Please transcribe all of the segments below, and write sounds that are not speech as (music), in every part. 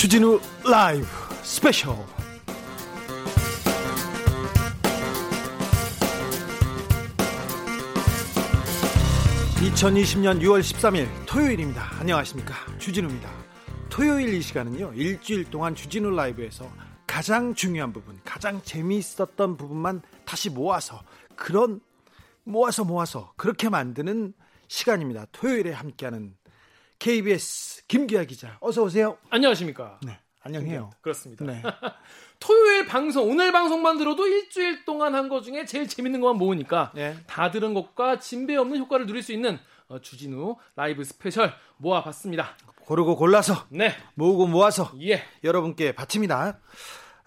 주진우 라이브 스페셜 2020년 6월 13일 토요일입니다. 안녕하십니까. 주진우입니다. 토요일 이 시간은요, 일주일 동안 주진우 라이브에서 가장 중요한 부분, 가장 재미있었던 부분만 다시 모아서 그런 모아서 모아서 그렇게 만드는 시간입니다. 토요일에 함께하는 KBS 김기화 기자, 어서 오세요. 안녕하십니까. 네, 안녕해요. 그렇습니다. 네. (laughs) 토요일 방송, 오늘 방송만 들어도 일주일 동안 한것 중에 제일 재밌는 것만 모으니까 네. 다 들은 것과 진배 없는 효과를 누릴 수 있는 어, 주진우 라이브 스페셜 모아봤습니다. 고르고 골라서 네, 모으고 모아서 예. 여러분께 바칩니다.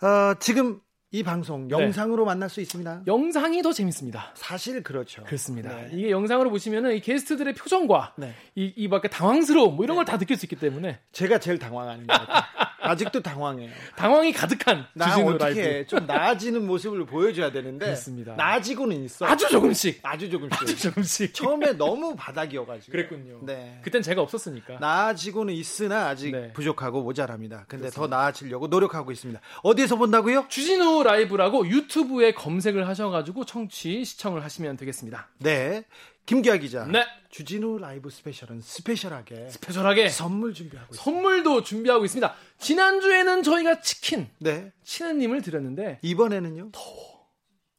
어, 지금 이 방송 네. 영상으로 만날 수 있습니다. 영상이 더 재밌습니다. 사실 그렇죠. 그렇습니다. 네. 이게 영상으로 보시면은 이 게스트들의 표정과 네. 이, 이 밖에 당황스러움 뭐 이런 걸 다 느낄 수 있기 때문에 제가 제일 당황하는 것 같아요. (laughs) 아직도 당황해요. 당황이 가득한 나 주진우 어떻게 라이브. 해? 좀 나아지는 모습을 보여줘야 되는데 그렇습니다. 나아지고는 있어. 아주 조금씩, 아주 조금씩. 아주 조금씩. 처음에 너무 바닥이어가지고. 그랬군요. 네. 그땐 제가 없었으니까. 나아지고는 있으나 아직 네. 부족하고 모자랍니다. 근데 더 나아지려고 노력하고 있습니다. 어디에서 본다고요? 주진우 라이브라고 유튜브에 검색을 하셔가지고 청취 시청을 하시면 되겠습니다. 네. 김기화 기자. 네. 주진우 라이브 스페셜은 special하게 special하게 선물 준비하고 있습니다. 선물도 준비하고 있습니다. 지난주에는 저희가 치킨 네. 치느님을 드렸는데 이번에는요?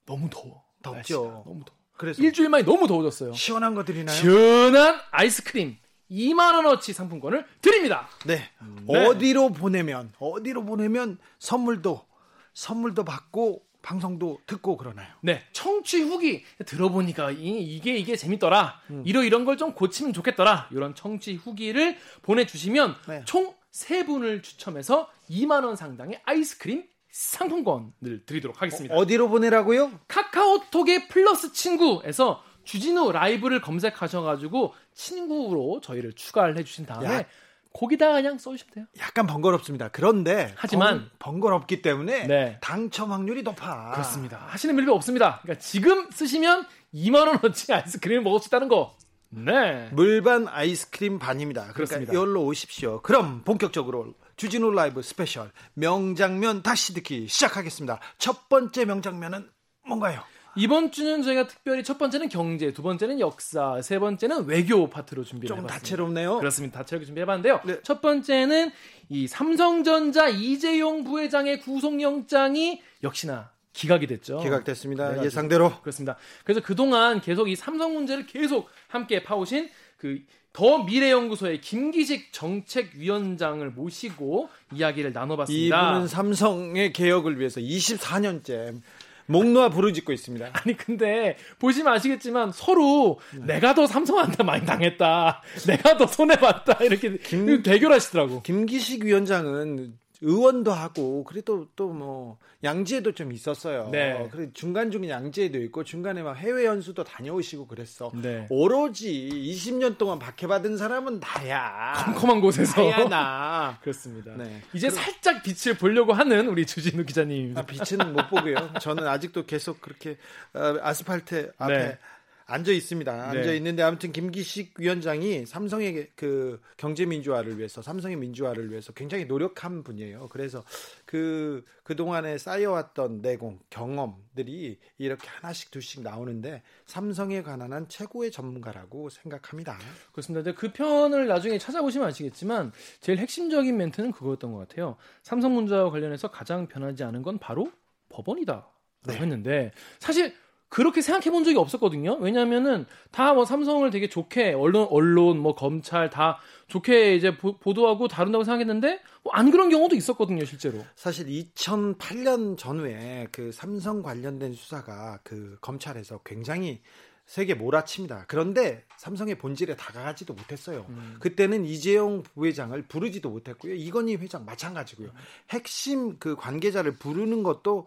너무 더워. 덥죠. 너무 더워. 그래서 일주일 만에 너무 더워졌어요. 시원한 거 드리나요? 시원한 아이스크림 2만 원어치 상품권을 드립니다. 네. 네. 어디로 보내면 어디로 보내면 선물도 선물도 받고 방송도 듣고 그러나요? 네, 청취 후기 들어보니까 이, 게 이게 재밌더라. 음. 이러 이런 걸 좀 고치면 좋겠더라. 이런 청취 후기를 보내주시면 네. 총 세 분을 추첨해서 2만 원 상당의 아이스크림 상품권을 드리도록 하겠습니다. 어디로 보내라고요? 카카오톡의 플러스 친구에서 주진우 라이브를 검색하셔가지고 친구로 저희를 추가를 해주신 다음에 야. 거기다가 그냥 써주시면 돼요. 약간 번거롭습니다. 그런데 하지만 번, 거롭기 때문에 네. 당첨 확률이 높아. 그렇습니다. 하시는 일이 없습니다. 그러니까 지금 쓰시면 2만 원어치 아이스크림을 먹을 수 있다는 거. 네. 물반 아이스크림 반입니다. 그러니까 그렇습니다. 이걸로 오십시오. 그럼 본격적으로 주진우 라이브 스페셜 명장면 다시 듣기 시작하겠습니다. 첫 번째 명장면은 뭔가요? 이번 주는 저희가 특별히 첫 번째는 경제, 두 번째는 역사, 세 번째는 외교 파트로 준비를 좀 해봤습니다. 다채롭네요. 그렇습니다. 다채롭게 준비해봤는데요. 네. 첫 번째는 이 삼성전자 이재용 부회장의 구속영장이 역시나 기각이 됐죠. 기각됐습니다. 그래가지고 예상대로. 그렇습니다. 그래서 그동안 계속 이 삼성 문제를 계속 함께 파오신 그 더 미래연구소의 김기식 정책위원장을 모시고 이야기를 나눠봤습니다. 이분은 삼성의 개혁을 위해서 24년째 목 놓아 부르짖고 있습니다. 아니 근데 보시면 아시겠지만 서로 내가 더 삼성한테 많이 당했다. 내가 더 손해 봤다. 이렇게 대결하시더라고. 김기식 위원장은 의원도 하고 그래도 또 뭐 양지에도 좀 있었어요. 네. 그래 중간 중에 양지에도 있고 중간에 막 해외 연수도 다녀오시고 그랬어. 네. 오로지 20년 동안 박해받은 사람은 나야. 컴컴한 곳에서 나야 나. (laughs) 그렇습니다. 네. 이제 살짝 빛을 보려고 하는 우리 주진우 기자님입니다. 아, 빛은 못 보고요. 저는 아직도 계속 그렇게 어, 아스팔트 앞에 네. 앉아 있습니다. 네. 앉아 있는데 아무튼 김기식 위원장이 삼성의 그 경제 민주화를 위해서 삼성의 민주화를 위해서 굉장히 노력한 분이에요. 그래서 그 그동안에 쌓여왔던 내공, 경험들이 이렇게 하나씩 둘씩 나오는데 삼성에 관한 한 최고의 전문가라고 생각합니다. 그렇습니다. 근데 그 편을 나중에 찾아보시면 아시겠지만 제일 핵심적인 멘트는 그거였던 것 같아요. 삼성 문제와 관련해서 가장 변하지 않은 건 바로 법원이다라고 네. 했는데 사실 그렇게 생각해 본 적이 없었거든요. 왜냐면은 다 뭐 삼성을 되게 좋게 언론 언론 뭐 검찰 다 좋게 이제 보, 도하고 다룬다고 생각했는데 뭐 안 그런 경우도 있었거든요, 실제로. 사실 2008년 전후에 그 삼성 관련된 수사가 그 검찰에서 굉장히 세게 몰아칩니다. 그런데 삼성의 본질에 다가가지도 못했어요. 그때는 이재용 부회장을 부르지도 못했고요. 이건희 회장 마찬가지고요. 핵심 그 관계자를 부르는 것도 어,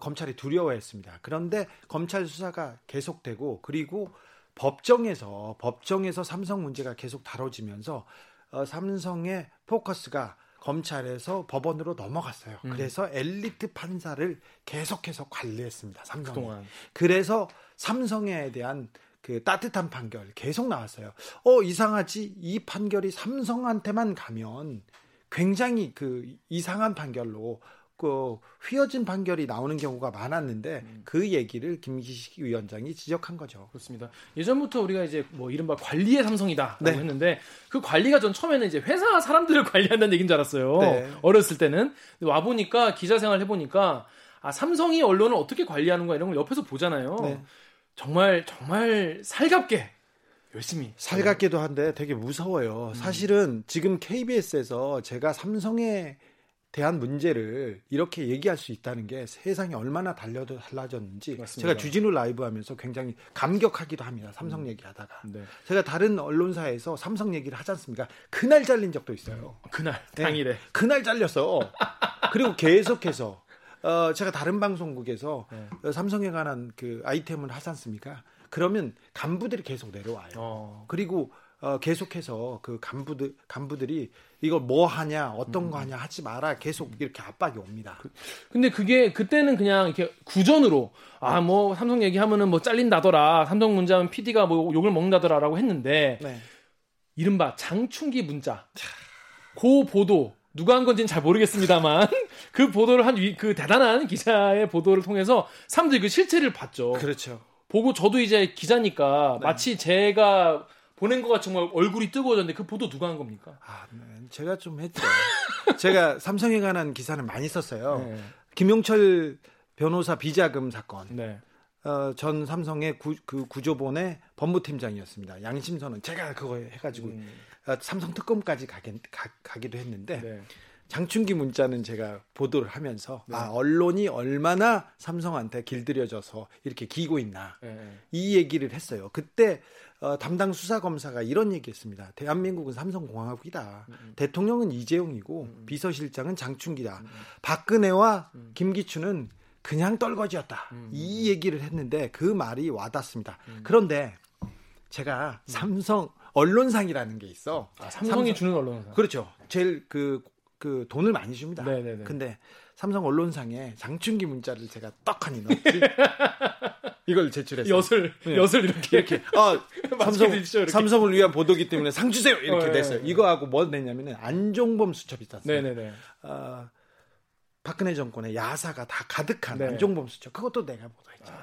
검찰이 두려워했습니다. 그런데 검찰 수사가 계속되고 그리고 법정에서 법정에서 삼성 문제가 계속 다뤄지면서 어, 삼성의 포커스가 검찰에서 법원으로 넘어갔어요. 그래서 엘리트 판사를 계속해서 관리했습니다. 삼성. 그동안. 그래서 삼성에 대한 그 따뜻한 판결 계속 나왔어요. 어 이상하지 이 판결이 삼성한테만 가면 굉장히 그 이상한 판결로 그 휘어진 판결이 나오는 경우가 많았는데 음. 그 얘기를 김기식 위원장이 지적한 거죠. 그렇습니다. 예전부터 우리가 이제 뭐 이른바 관리의 삼성이다라고 네. 했는데 그 관리가 전 처음에는 이제 회사 사람들을 (laughs) 관리한다는 얘기인 줄 알았어요. 네. 어렸을 때는 와 보니까 기자 생활 해 보니까 아 삼성이 언론을 어떻게 관리하는가 이런 걸 옆에서 보잖아요. 네. 정말 정말 살갑게 열심히 살갑기도 한데 되게 무서워요. 음. 사실은 지금 KBS에서 제가 삼성에 대한 문제를 이렇게 얘기할 수 있다는 게 세상이 얼마나 달려도 달라졌는지 맞습니다. 제가 주진우 라이브 하면서 굉장히 감격하기도 합니다. 삼성 얘기하다가. 네. 제가 다른 언론사에서 삼성 얘기를 하지 않습니까? 그날 잘린 적도 있어요. 그날 네. 당일에 그날 잘렸어. 그리고 계속해서 어, 제가 다른 방송국에서 네. 어, 삼성에 관한 그 아이템을 하지 않습니까? 그러면 간부들이 계속 내려와요. 어. 그리고 어, 계속해서 그 간부들 간부들이 이거 뭐 하냐 어떤 거 하냐 하지 마라 계속 이렇게 압박이 옵니다. 근데 그게 그때는 그냥 이렇게 구전으로 아 뭐 삼성 얘기하면은 뭐 잘린다더라 삼성 문자면 PD가 뭐 욕을 먹는다더라라고 했는데 네. 이른바 장충기 문자 그 보도 누가 한 건지는 잘 모르겠습니다만 (laughs) 그 보도를 한 그 대단한 기자의 보도를 통해서 사람들이 그 실체를 봤죠. 그렇죠. 보고 저도 이제 기자니까 네. 마치 제가 보낸 것 같이 정말 얼굴이 뜨거워졌는데 그 보도 누가 한 겁니까? 아, 네. 제가 좀 했죠. 제가 삼성에 관한 기사를 많이 썼어요. 네. 김용철 변호사 비자금 사건. 네. 어, 전 삼성의 구, 그 구조본의 법무팀장이었습니다. 양심선은 제가 그거 해가지고 음, 어, 삼성 특검까지 가긴, 가, 기도 했는데 네. 장충기 문자는 제가 보도를 하면서 네. 아 언론이 얼마나 삼성한테 길들여져서 이렇게 기고 있나 네, 네. 이 얘기를 했어요. 그때 어, 담당 수사 검사가 이런 얘기했습니다. 대한민국은 삼성공화국이다. 음, 대통령은 이재용이고 비서실장은 장충기다. 박근혜와 음. 김기춘은 그냥 떨거지였다. 음. 이 얘기를 했는데 그 말이 와닿습니다. 그런데 제가 삼성 언론상이라는 게 있어. 아, 삼성이 삼성- 주는 언론사. 그렇죠. 제일 그, 그 돈을 많이 줍니다. 네네네. 근데 삼성 언론상에 장충기 문자를 제가 떡하니 넣었지. (laughs) 이걸 제출했어요. 엿을 네. 엿을 이렇게 이렇게 (laughs) (laughs) 아, 삼성 드십시오, 이렇게. 삼성을 위한 보도기 때문에 상 주세요 이렇게 어, 예, 냈어요. 예. 이거하고 뭐 냈냐면은 안종범 수첩이 땄어요. 네네네. 아, 박근혜 정권의 야사가 다 가득한 네. 안종범 수첩 그것도 내가 보도했죠.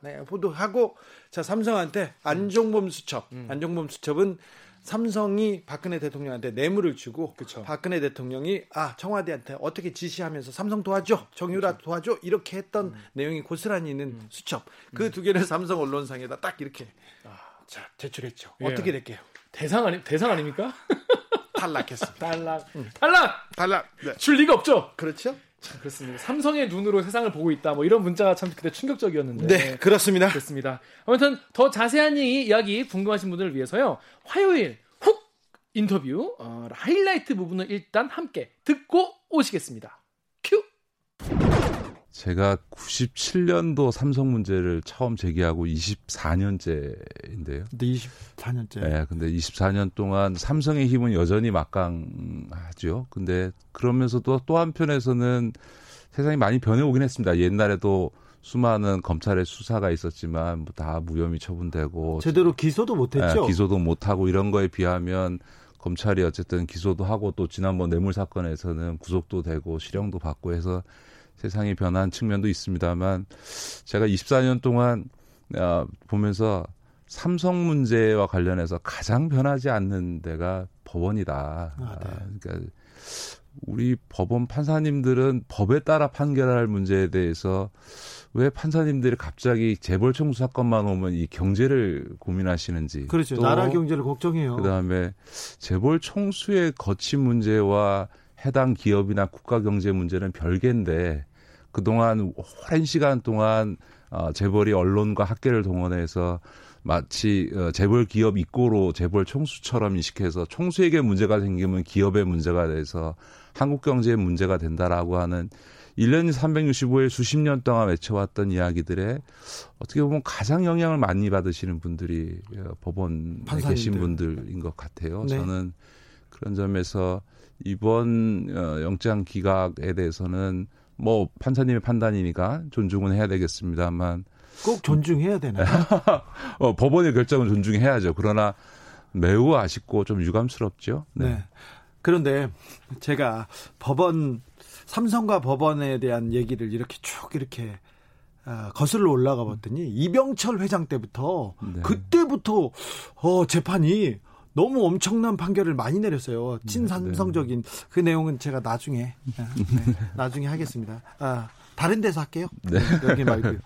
내가 보도하고 자 삼성한테 안종범 수첩 음. 안종범 수첩은 삼성이 박근혜 대통령한테 뇌물을 주고 그쵸. 박근혜 대통령이 아 청와대한테 어떻게 지시하면서 삼성 도와줘 정유라 도와줘 이렇게 했던 음. 내용이 고스란히 있는 수첩 그두 개를 삼성 언론상에다 딱 이렇게 자 제출했죠 예. 어떻게 될게요 대상 아니 대상 아닙니까? (laughs) 탈락했습니다 탈락. 탈락. 탈락 네. 줄 리가 없죠. 그렇죠 참 그렇습니다. 삼성의 눈으로 세상을 보고 있다. 뭐 이런 문자가 참 그때 충격적이었는데. 네 그렇습니다 그렇습니다. 아무튼 더 자세한 이 이야기 궁금하신 분들을 위해서요. 화요일 훅 인터뷰 어, 하이라이트 부분을 일단 함께 듣고 오시겠습니다. 큐. 제가 97년도 삼성 문제를 처음 제기하고 24년째인데요. 근데 24년째 네, 근데 24년 동안 삼성의 힘은 여전히 막강하죠. 근데 그러면서도 또 한편에서는 세상이 많이 변해오긴 했습니다. 옛날에도 수많은 검찰의 수사가 있었지만 뭐 다 무혐의 처분되고 제대로 기소도 못했죠 예, 기소도 못하고 이런 거에 비하면 검찰이 어쨌든 기소도 하고 또 지난번 뇌물 사건에서는 구속도 되고 실형도 받고 해서 세상이 변한 측면도 있습니다만 제가 24년 동안 어, 보면서 삼성 문제와 관련해서 가장 변하지 않는 데가 법원이다. 아, 네. 아, 그러니까 우리 법원 판사님들은 법에 따라 판결할 문제에 대해서 왜 판사님들이 갑자기 재벌 청수 사건만 오면 이 경제를 고민하시는지 그렇죠 또 나라 경제를 걱정해요 그다음에 재벌 총수의 거치 문제와 해당 기업이나 국가 경제 문제는 별개인데 그동안 오랜 시간 동안 어, 재벌이 언론과 학계를 동원해서 마치 어, 재벌 기업 입고로 재벌 총수처럼 인식해서 총수에게 문제가 생기면 기업의 문제가 돼서 한국 경제의 문제가 된다라고 하는 1년 365일 수십 년 동안 외쳐왔던 이야기들에 어떻게 보면 가장 영향을 많이 받으시는 분들이 어, 법원에 판사님들. 계신 분들인 것 같아요. 네. 저는 그런 점에서 이번 어, 영장 기각에 대해서는 뭐 판사님의 판단이니까 존중은 해야 되겠습니다만 꼭 존중해야 되나요? (laughs) 어, 법원의 결정은 존중해야죠. 그러나 매우 아쉽고 좀 유감스럽죠. 네. 그런데 제가 법원 삼성과 법원에 대한 얘기를 이렇게 쭉 이렇게 어, 거슬러 올라가 봤더니 이병철 회장 때부터 네. 그때부터 어, 재판이 너무 엄청난 판결을 많이 내렸어요. 친삼성적인 네. 그 내용은 제가 나중에 네, 나중에 하겠습니다. 아, 다른 데서 할게요. 네. 여기 말고요.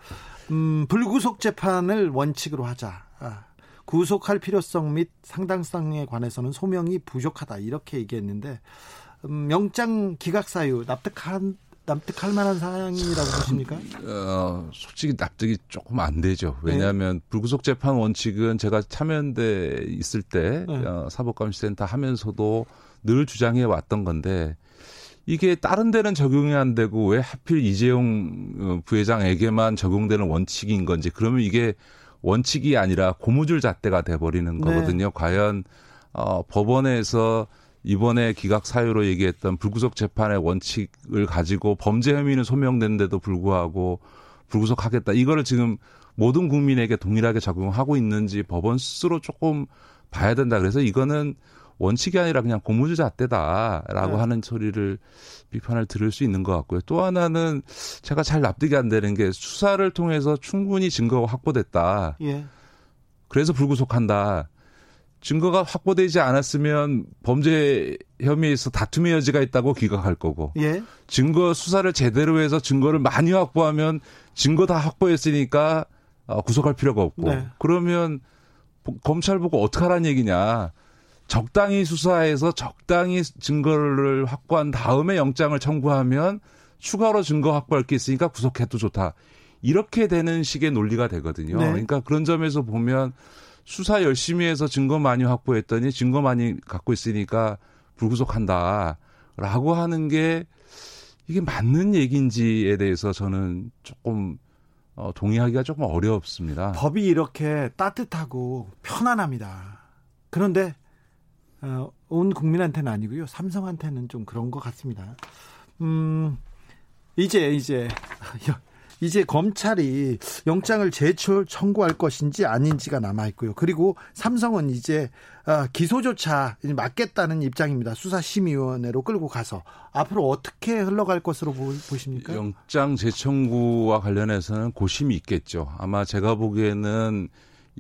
음, 불구속 재판을 원칙으로 하자. 아, 구속할 필요성 및 상당성에 관해서는 소명이 부족하다 이렇게 얘기했는데 음, 영장 기각 사유 납득한 납득할 만한 사항이라고 보십니까? 어, 솔직히 납득이 조금 안 되죠. 왜냐하면 네. 불구속 재판 원칙은 제가 참여연대 있을 때 네. 어, 사법감시센터 하면서도 늘 주장해 왔던 건데 이게 다른 데는 적용이 안 되고 왜 하필 이재용 어, 부회장에게만 적용되는 원칙인 건지 그러면 이게 원칙이 아니라 고무줄 잣대가 돼버리는 네. 거거든요. 네. 과연 어, 법원에서 이번에 기각 사유로 얘기했던 불구속 재판의 원칙을 가지고 범죄 혐의는 소명된데도 불구하고 불구속하겠다. 이거를 지금 모든 국민에게 동일하게 적용하고 있는지 법원 스스로 조금 봐야 된다. 그래서 이거는 원칙이 아니라 그냥 고무줄 잣대다라고 네. 하는 소리를 비판을 들을 수 있는 것 같고요. 또 하나는 제가 잘 납득이 안 되는 게 수사를 통해서 충분히 증거가 확보됐다. 예. 그래서 불구속한다. 증거가 확보되지 않았으면 범죄 혐의에서 다툼의 여지가 있다고 기각할 거고. 예. 증거 수사를 제대로 해서 증거를 많이 확보하면 증거 다 확보했으니까 어, 구속할 필요가 없고. 네. 그러면 검찰 보고 어떻게 하라는 얘기냐. 적당히 수사해서 적당히 증거를 확보한 다음에 영장을 청구하면 추가로 증거 확보할 게 있으니까 구속해도 좋다. 이렇게 되는 식의 논리가 되거든요. 네. 그러니까 그런 점에서 보면 수사 열심히 해서 증거 많이 확보했더니 증거 많이 갖고 있으니까 불구속한다라고 하는 게 이게 맞는 얘기인지에 대해서 저는 조금 어, 동의하기가 조금 어렵습니다. 법이 이렇게 따뜻하고 편안합니다. 그런데 어, 온 국민한테는 아니고요. 삼성한테는 좀 그런 것 같습니다. 음, 이제, 이제, (laughs) 이제 검찰이 영장을 제출 청구할 것인지 아닌지가 남아 있고요. 그리고 삼성은 이제 어, 기소조차 막겠다는 입장입니다. 수사심의위원회로 끌고 가서 앞으로 어떻게 흘러갈 것으로 보십니까? 영장 재청구와 관련해서는 고심이 있겠죠. 아마 제가 보기에는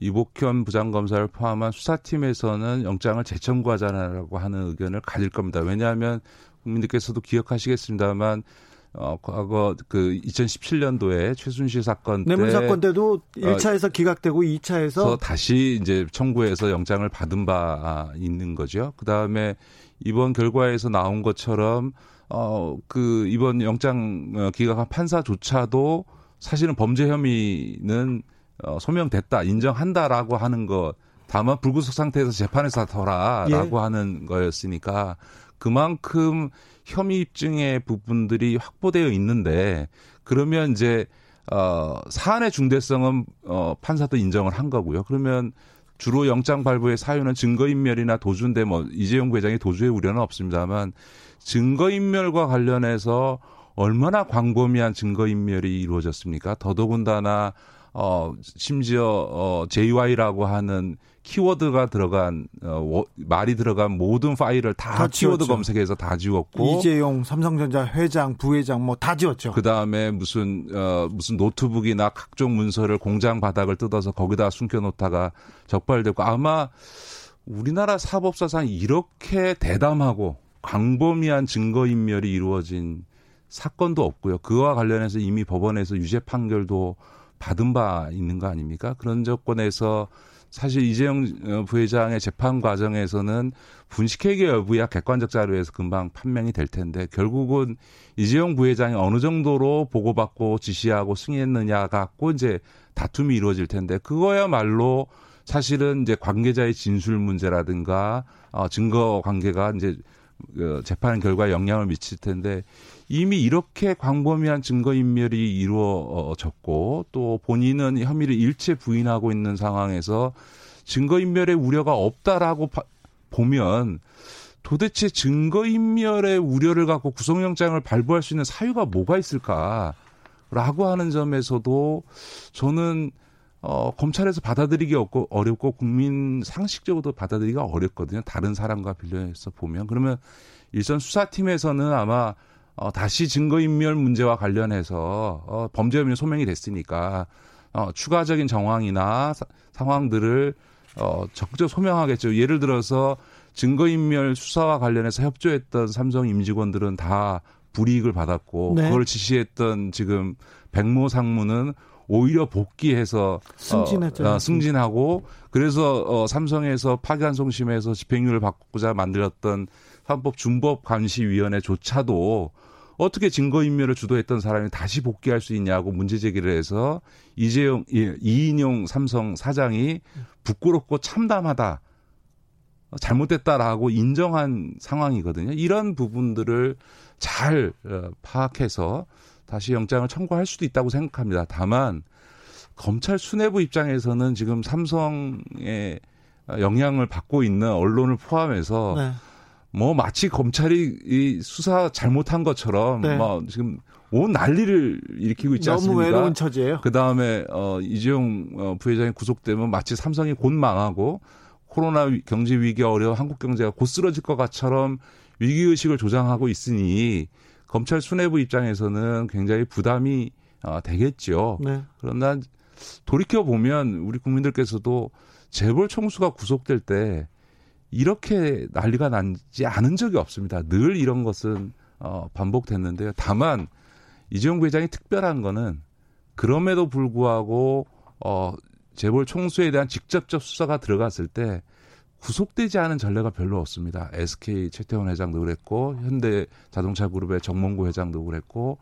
이복현 부장검사를 포함한 수사팀에서는 영장을 재청구하자라고 하는 의견을 가질 겁니다. 왜냐하면 국민들께서도 기억하시겠습니다만 어, 과거 그 2017년도에 최순실 사건 때 뇌물 사건 때도 1차에서 어, 기각되고 2차에서 다시 이제 청구해서 영장을 받은 바 있는 거죠. 그다음에 이번 결과에서 나온 것처럼 어, 그 이번 영장 어, 기각한 판사조차도 사실은 범죄 혐의는 어, 소명됐다, 인정한다라고 하는 것. 다만 불구속 상태에서 재판에서 다퉈라라고 예. 하는 거였으니까 그만큼 혐의 입증의 부분들이 확보되어 있는데 그러면 이제 어 사안의 중대성은 어 판사도 인정을 한 거고요. 그러면 주로 영장 발부의 사유는 증거인멸이나 도주인데 뭐 이재용 부회장이 도주의 우려는 없습니다만 증거인멸과 관련해서 얼마나 광범위한 증거인멸이 이루어졌습니까? 더더군다나 어, 심지어, 어, JY라고 하는 키워드가 들어간, 어, 말이 들어간 모든 파일을 다, 다 키워드 검색해서 다 지웠고. 이재용, 삼성전자 회장, 부회장 뭐 다 지웠죠. 그 다음에 무슨, 어, 무슨 노트북이나 각종 문서를 공장 바닥을 뜯어서 거기다 숨겨놓다가 적발되고 아마 우리나라 사법사상 이렇게 대담하고 광범위한 증거 인멸이 이루어진 사건도 없고요. 그와 관련해서 이미 법원에서 유죄 판결도 받은 바 있는 거 아닙니까? 그런 조건에서 사실 이재용 어, 부회장의 재판 과정에서는 분식회계 여부야 객관적 자료에서 금방 판명이 될 텐데 결국은 이재용 부회장이 어느 정도로 보고받고 지시하고 승인했느냐 갖고 이제 다툼이 이루어질 텐데 그거야말로 사실은 이제 관계자의 진술 문제라든가 어, 증거 관계가 이제 그 재판 결과에 영향을 미칠 텐데 이미 이렇게 광범위한 증거인멸이 이루어졌고 또 본인은 혐의를 일체 부인하고 있는 상황에서 증거인멸의 우려가 없다라고 바, 보면 도대체 증거인멸의 우려를 갖고 구속영장을 발부할 수 있는 사유가 뭐가 있을까라고 하는 점에서도 저는 어, 검찰에서 받아들이기 없고 어렵고 국민 상식적으로도 받아들이기가 어렵거든요. 다른 사람과 비교해서 보면 그러면 일선 수사팀에서는 아마 어, 다시 증거인멸 문제와 관련해서 어, 범죄 혐의 소명이 됐으니까 어, 추가적인 정황이나 사, 상황들을 어, 적극적 소명하겠죠. 예를 들어서 증거인멸 수사와 관련해서 협조했던 삼성 임직원들은 다 불이익을 받았고 네. 그걸 지시했던 지금 백모 상무는 오히려 복귀해서 승진했죠. 어, 어, 승진하고 그래서 어, 삼성에서 파기환송심에서 집행유예를 바꾸자 만들었던 사법 준법 감시위원회조차도 어떻게 증거인멸을 주도했던 사람이 다시 복귀할 수 있냐고 문제 제기를 해서 이재용 이- 이인용 삼성 사장이 부끄럽고 참담하다. 잘못됐다라고 인정한 상황이거든요. 이런 부분들을 잘 어, 파악해서 다시 영장을 청구할 수도 있다고 생각합니다. 다만 검찰 수뇌부 입장에서는 지금 삼성의 영향을 받고 있는 언론을 포함해서 네. 뭐 마치 검찰이 이 수사 잘못한 것처럼 네. 뭐 지금 온 난리를 일으키고 있지 너무 않습니까? 외로운 처지예요. 그 다음에 어 이재용 어, 부회장이 구속되면 마치 삼성이 곧 망하고 코로나 위- 경제 위기 어려워 한국 경제가 곧 쓰러질 것 같처럼 위기 의식을 조장하고 있으니 검찰 수뇌부 입장에서는 굉장히 부담이 어, 되겠죠. 네. 그러나 돌이켜 보면 우리 국민들께서도 재벌 총수가 구속될 때 이렇게 난리가 나지 않은 적이 없습니다. 늘 이런 것은 어, 반복됐는데요. 다만 이재용 부회장이 특별한 거는 그럼에도 불구하고 어, 재벌 총수에 대한 직접적 수사가 들어갔을 때 구속되지 않은 전례가 별로 없습니다. SK 최태원 회장도 그랬고 현대 자동차 그룹의 정몽구 회장도 그랬고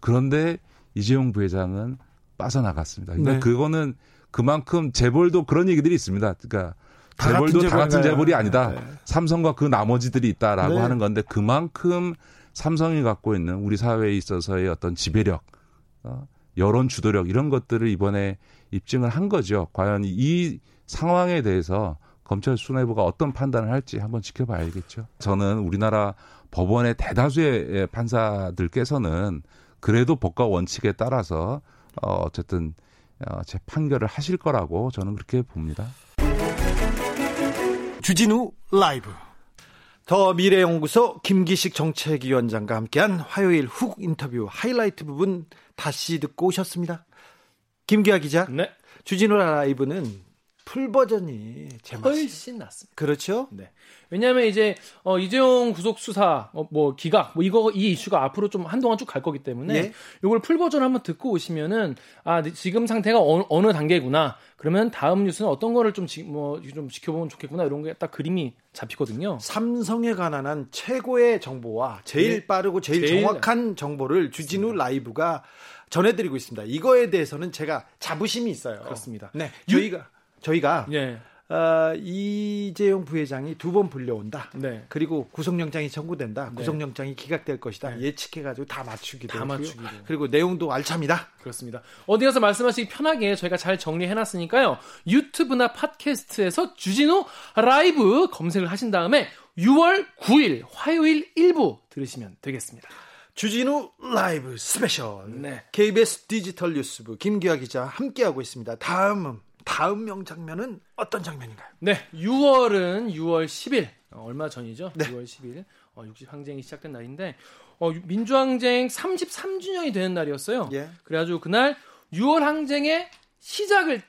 그런데 이재용 부회장은 빠져나갔습니다. 그러니까 네. 그거는 그만큼 재벌도 그런 얘기들이 있습니다. 그러니까 다 재벌도 다 같은? 재벌이 아니다. 네. 삼성과 그 나머지들이 있다라고 네. 하는 건데 그만큼 삼성이 갖고 있는 우리 사회에 있어서의 어떤 지배력, 어, 여론 주도력 이런 것들을 이번에 입증을 한 거죠. 과연 이 상황에 대해서 검찰 수뇌부가 어떤 판단을 할지 한번 지켜봐야겠죠. 저는 우리나라 법원의 대다수의 판사들께서는 그래도 법과 원칙에 따라서 어, 어쨌든 어, 제 판결을 하실 거라고 저는 그렇게 봅니다. 주진우 라이브. 더 미래연구소 김기식 정책위원장과 함께한 화요일 훅 인터뷰 하이라이트 부분 다시 듣고 오셨습니다. 김기아 기자, 네. 주진우 라이브는 풀 버전이 제맛이 훨씬 낫습니다. 그렇죠? 네. 왜냐하면 이제 어, 이재용 구속 수사 어, 뭐 기각 뭐 이거 이 이슈가 앞으로 좀 한동안 쭉 갈 거기 때문에 예. 이걸 풀 버전 한번 듣고 오시면은 아 네, 지금 상태가 어느, 어느 단계구나. 그러면 다음 뉴스는 어떤 거를 좀 뭐 좀 지켜보면 좋겠구나 이런 게 딱 그림이 잡히거든요. 삼성에 관한 한 최고의 정보와 제일 네. 빠르고 제일, 제일 정확한 정보를 주진우 라이브가 전해드리고 있습니다. 이거에 대해서는 제가 자부심이 있어요. 그렇습니다. 네, 저희가 저희가 예. 어, 이재용 부회장이 두 번 불려온다. 네. 그리고 구속영장이 청구된다. 네. 구속영장이 기각될 것이다. 네. 예측해가지고 다 맞추기도 다. 맞추기로. 그리고 내용도 알찹니다. 그렇습니다. 어디 가서 말씀하시기 편하게 저희가 잘 정리해놨으니까요. 유튜브나 팟캐스트에서 주진우 라이브 검색을 하신 다음에 6월 9일 화요일 일부 들으시면 되겠습니다. 주진우 라이브 스페셜. 네. KBS 디지털 뉴스부 김기아 기자 함께하고 있습니다. 다음은 다음 명장면은 어떤 장면인가요? 네, 6월은 6월 10일 어, 얼마 전이죠? 네. 6월 10일 어, 6·10 항쟁이 시작된 날인데 어, 민주항쟁 33주년이 되는 날이었어요. 예. 그래가지고 그날 6월 항쟁의 시작을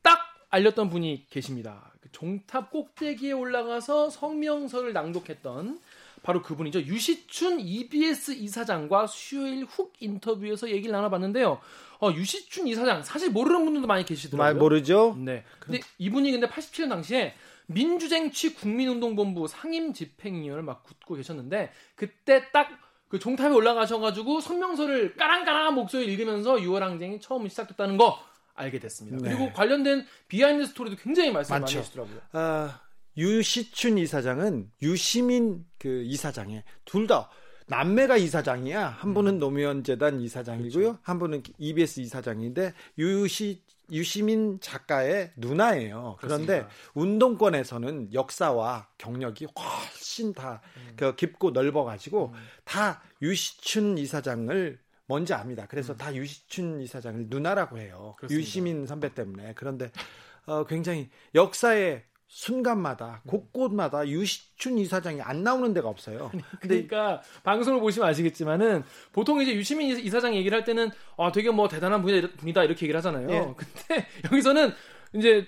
딱 알렸던 분이 계십니다. 그 종탑 꼭대기에 올라가서 성명서를 낭독했던 바로 그분이죠. 유시춘 EBS 이사장과 수요일 훅 인터뷰에서 얘기를 나눠봤는데요. 어, 유시춘 이사장 사실 모르는 분들도 많이 계시더라고요. 잘 모르죠? 네. 근데 이분이 근데 87년 당시에 민주쟁취 국민운동본부 상임 집행위원을 맡고 계셨는데 그때 딱 그 종탑에 올라가셔가지고 성명서를 까랑까랑한 목소리 읽으면서 6월 항쟁이 처음 시작됐다는 거 알게 됐습니다. 네. 그리고 관련된 비하인드 스토리도 굉장히 말씀 많이. 하시더라고요. 아, 유시춘 이사장은 유시민 그 이사장에 둘다 남매가 이사장이야. 한 분은 노무현 재단 이사장이고요. 한 분은 EBS 이사장인데 유시 유시민 작가의 누나예요. 그런데 그렇습니다. 운동권에서는 역사와 경력이 훨씬 다그 깊고 넓어가지고 다 유시춘 이사장을 뭔지 압니다. 그래서 음. 다 유시춘 이사장을 누나라고 해요. 그렇습니다. 유시민 선배 때문에. 그런데 어, 굉장히 역사의 순간마다 곳곳마다 유시춘 이사장이 안 나오는 데가 없어요. 그러니까 방송을 보시면 아시겠지만은 보통 이제 유시민 이사장 얘기를 할 때는 아 되게 뭐 대단한 분이다 이렇게 얘기를 하잖아요. 예. 근데 (laughs) 여기서는 이제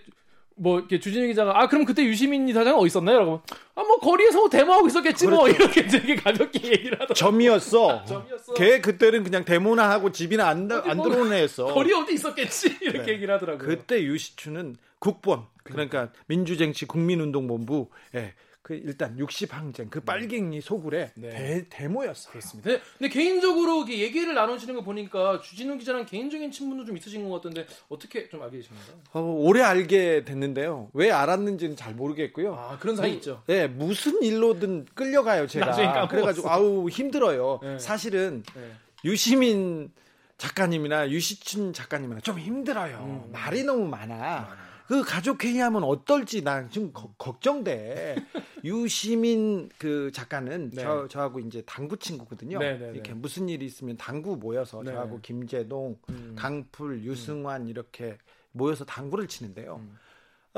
뭐 이렇게 주진우 기자가 아 그럼 그때 유시민 이사장 어디 있었나요? 라고 아 뭐 거리에서 뭐 데모하고 있었겠지 뭐 그렇죠. 뭐 이렇게 되게 가볍게 얘기를 하더라고. 점이었어. (laughs) 점이었어. 걔 그때는 그냥 데모나 하고 집이나 안, 안 뭐 들어오는 애였어. 거리 어디 있었겠지 (laughs) 이렇게 네. 얘기를 하더라고요. 그때 유시춘은 국본 그러니까 민주쟁취 국민운동본부 예. 그 일단 60항쟁 그 빨갱이 소굴의 네. 대, 모였어요 그렇습니다. 근데, 근데 개인적으로 얘기를 나누시는 거 보니까 주진우 기자랑 개인적인 친분도 좀 있으신 것 같던데 어떻게 좀 알게 되셨나요? 어, 오래 알게 됐는데요. 왜 알았는지는 잘 모르겠고요. 아 그런 사이 뭐, 있죠. 네, 무슨 일로든 끌려가요 제가. 그래가지고 아우 힘들어요. 네. 사실은 네. 유시민 작가님이나 유시춘 작가님이나 좀 힘들어요. 음. 말이 너무 많아. 많아. 그 가족 회의 하면 어떨지 난 지금 거, 걱정돼. (laughs) 유시민 그 작가는 네. 저 저하고 이제 당구 친구거든요. 네, 네, 네. 이렇게 무슨 일이 있으면 당구 모여서 네. 저하고 김재동, 음. 강풀, 유승환 음. 이렇게 모여서 당구를 치는데요. 음.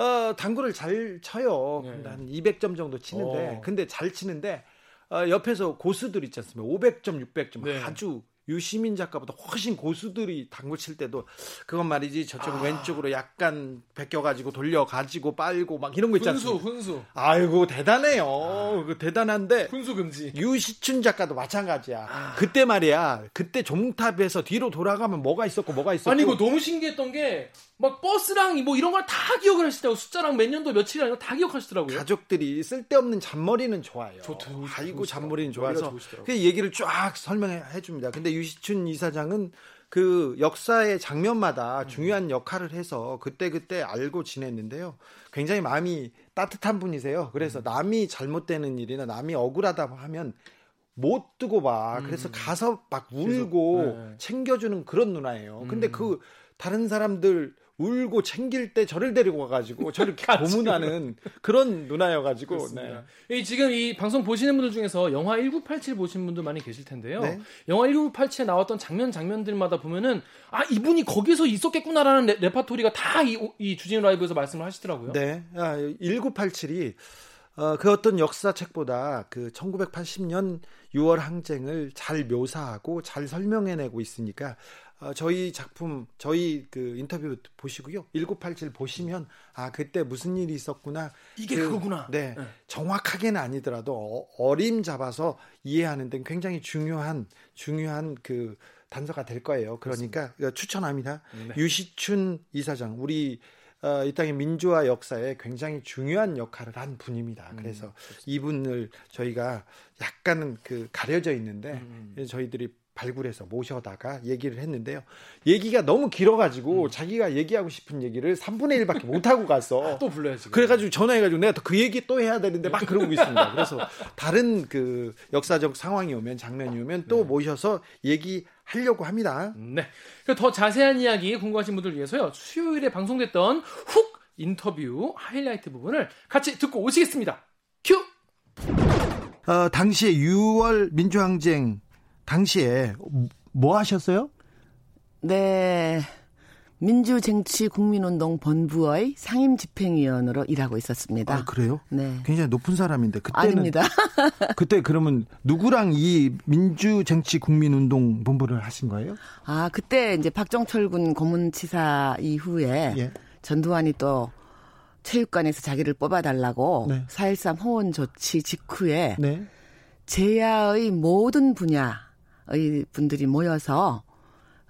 어, 당구를 잘 쳐요. 네. 한 200점 정도 치는데, 어. 근데 잘 치는데 어, 옆에서 고수들 있지 않습니까? 500점, 600점 아주 유시민 작가보다 훨씬 고수들이 당구 칠 때도 그건 말이지 저쪽 아. 왼쪽으로 약간 베껴가지고 돌려가지고 빨고 막 이런 거 있잖아요. 훈수, 훈수. 아이고 대단해요. 아. 그 대단한데. 훈수 금지. 유시춘 작가도 마찬가지야. 아. 그때 말이야. 그때 종탑에서 뒤로 돌아가면 뭐가 있었고 뭐가 있었고. 아니 이거 너무 신기했던 게 막 버스랑 뭐 이런 걸 다 기억을 하시더라고. 숫자랑 몇 년도 며칠이랑 다 기억하시더라고요. 가족들이 쓸데없는 잔머리는 좋아요. 좋다. 아이고 잔머리는 좋아서 그 얘기를 쫙 설명해 줍니다. 근데 유시춘 이사장은 그 역사의 장면마다 음. 중요한 역할을 해서 그때 그때 알고 지냈는데요. 굉장히 마음이 따뜻한 분이세요. 그래서 음. 남이 잘못되는 일이나 남이 억울하다 하면 못 두고 봐. 그래서 음. 가서 막 울고 네. 챙겨주는 그런 누나예요. 근데 그 다른 사람들 울고 챙길 때 저를 데리고 가가지고 저를 (laughs) 고문하는 그런 누나여가지고 네. 이 지금 이 방송 보시는 분들 중에서 영화 1987 보신 분들 많이 계실 텐데요. 네? 영화 1987에 나왔던 장면 장면들마다 보면은 아 이분이 거기서 있었겠구나라는 레, 레파토리가 다이 이 주진 라이브에서 말씀을 하시더라고요. 네, 아, 1987이 어, 그 어떤 역사책보다 그 1980년 6월 항쟁을 잘 묘사하고 잘 설명해내고 있으니까 어, 저희 작품, 저희 그 인터뷰 보시고요. 1987 보시면 아 그때 무슨 일이 있었구나. 이게 그, 거구나 네, 네, 정확하게는 아니더라도 어, 림 잡아서 이해하는 데 굉장히 중요한 중요한 그 단서가 될 거예요. 그러니까 그렇습니다. 추천합니다. 네. 유시춘 이사장, 우리 어, 이 땅의 민주화 역사에 굉장히 중요한 역할을 한 분입니다. 음, 그래서 음, 이분을 저희가 약간은 그 가려져 있는데 음. 음. 저희들이 발굴해서 모셔다가 얘기를 했는데요. 얘기가 너무 길어가지고 음. 자기가 얘기하고 싶은 얘기를 3분의 1밖에 (laughs) 못하고 갔어. 또 불러야지. 그래가지고 전화해가지고 내가 그 얘기 또 해야 되는데 막 그러고 있습니다. (laughs) 그래서 다른 그 역사적 상황이 오면 장면이 오면 또 네. 모셔서 얘기하려고 합니다. 네. 더 자세한 이야기 궁금하신 분들 위해서요. 수요일에 방송됐던 훅 인터뷰 하이라이트 부분을 같이 듣고 오시겠습니다. 큐! 어, 당시에 6월 민주항쟁 당시에 뭐 하셨어요? 네. 민주쟁취국민운동 본부의 상임 집행위원으로 일하고 있었습니다. 아, 그래요? 네. 굉장히 높은 사람인데 그때는 아닙니다. (laughs) 그때 그러면 누구랑 이 민주쟁취국민운동 본부를 하신 거예요? 아, 그때 이제 박정철 군 고문치사 이후에 예. 전두환이 또 체육관에서 자기를 뽑아달라고 네. 4.13 호원 조치 직후에 네. 제야의 모든 분야 의 분들이 모여서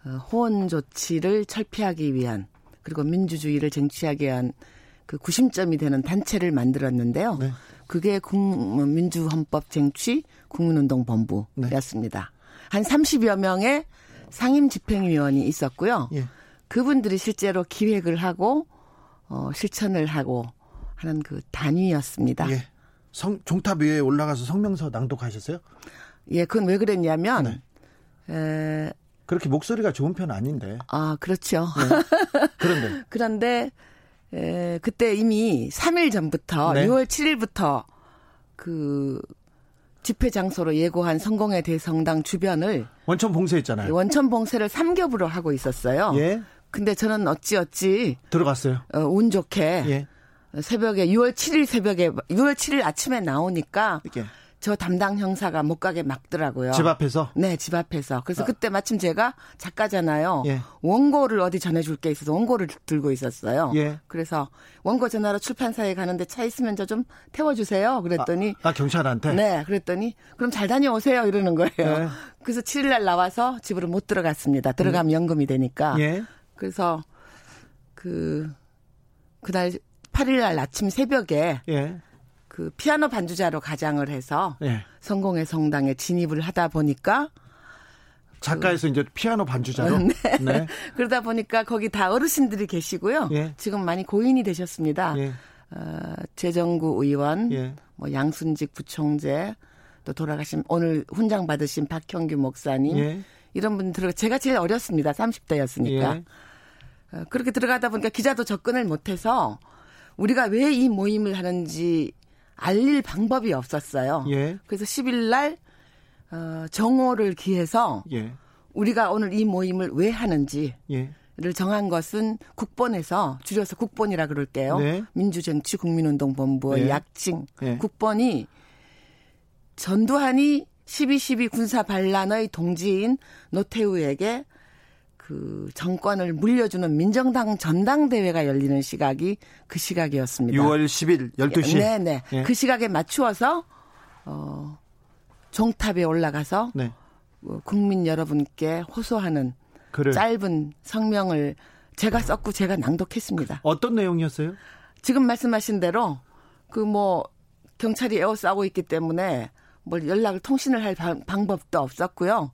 어, 호원 조치를 철폐하기 위한 그리고 민주주의를 쟁취하기 위한 그 구심점이 되는 단체를 만들었는데요. 네. 그게 민주헌법 쟁취 국민운동 본부였습니다. 네. 한 30여 명의 상임 집행위원이 있었고요. 예. 그분들이 실제로 기획을 하고 어, 실천을 하고 하는 그 단위였습니다. 예. 성, 종탑 위에 올라가서 성명서 낭독하셨어요? 예, 그건 왜 그랬냐면 네. 에, 그렇게 목소리가 좋은 편 아닌데. 아, 그렇죠. 네. (laughs) 그런데. 그런데, 에, 그때 이미 3일 전부터, 네. 6월 7일부터 그, 집회 장소로 예고한 성공회 대성당 주변을 원천 봉쇄했잖아요. 원천 봉쇄를 삼겹으로 하고 있었어요. 예. 근데 저는 어찌어찌 들어갔어요. 어, 운 좋게 예. 새벽에 6월 7일 새벽에 6월 7일 아침에 나오니까 이렇게. 저 담당 형사가 못 가게 막더라고요. 집 앞에서? 네, 집 앞에서. 그래서 아. 그때 마침 제가 작가잖아요. 예. 원고를 어디 전해줄 게 있어서 원고를 들고 있었어요. 예. 그래서 원고 전화로 출판사에 가는데 차 있으면 저 좀 태워주세요. 그랬더니. 아, 아, 경찰한테? 네, 그랬더니 그럼 잘 다녀오세요. 이러는 거예요. 예. 그래서 7일날 나와서 집으로 못 들어갔습니다. 들어가면 음. 연금이 되니까. 예. 그래서 그, 그날 8일날 아침 새벽에. 예. 그 피아노 반주자로 가장을 해서 네. 성공의 성당에 진입을 하다 보니까 작가에서 그, 이제 피아노 반주자로 (laughs) 네. 네. 그러다 보니까 거기 다 어르신들이 계시고요. 예. 지금 많이 고인이 되셨습니다. 예. 어, 재정구 의원, 예. 뭐 양순직 부총재, 또 돌아가신 오늘 훈장 받으신 박형규 목사님 예. 이런 분 들어 제가 제일 어렸습니다. 30대였으니까. 예. 어, 그렇게 들어가다 보니까 기자도 접근을 못해서 우리가 왜 이 모임을 하는지 알릴 방법이 없었어요. 예. 그래서 10일 날 어, 정오를 기해서 예. 우리가 오늘 이 모임을 왜 하는지 예. 를 정한 것은 국본에서 줄여서 국본이라 그럴게요. 네. 민주정치 국민운동본부의 네. 약칭 네. 국본이 전두환이 12.12 군사 반란의 동지인 노태우에게 그 정권을 물려주는 민정당 전당대회가 열리는 시각이 그 시각이었습니다. 6월 10일 12시. 네, 네. 예. 그 시각에 맞추어서 어 종탑에 올라가서 네. 어, 국민 여러분께 호소하는 그래. 짧은 성명을 제가 썼고 제가 낭독했습니다. 어떤 내용이었어요? 지금 말씀하신 대로 그 뭐 경찰이 에워싸고 있기 때문에 뭘 연락을 통신을 할 방 법도 없었고요.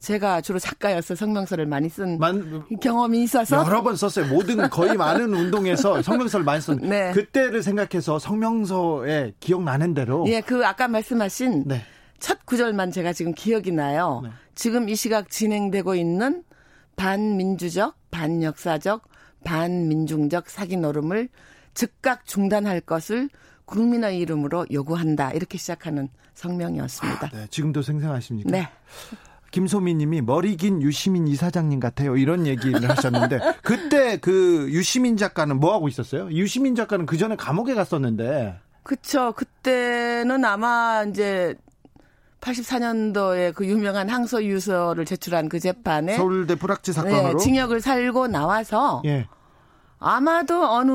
제가 주로 작가여서 성명서를 많이 쓴 만, 경험이 있어서 여러 번 썼어요. 모든 거의 많은 운동에서 성명서를 많이 쓴 네. 그때를 생각해서 성명서에 기억나는 대로 예, 그 아까 말씀하신 네. 첫 구절만 제가 지금 기억이 나요. 네. 지금 이 시각 진행되고 있는 반민주적, 반역사적, 반민중적 사기 노름을 즉각 중단할 것을 국민의 이름으로 요구한다. 이렇게 시작하는 성명이었습니다. 아, 네, 지금도 생생하십니까? 네. 김소미 님이 머리 긴 유시민 이사장님 같아요. 이런 얘기를 하셨는데 (laughs) 그때 그 유시민 작가는 뭐 하고 있었어요? 유시민 작가는 그 전에 감옥에 갔었는데. 그쵸. 그때는 아마 이제 84년도에 그 유명한 항소 유서를 제출한 그 재판에 서울대 불락지 사건으로 네, 징역을 살고 나와서 예. 아마도 어느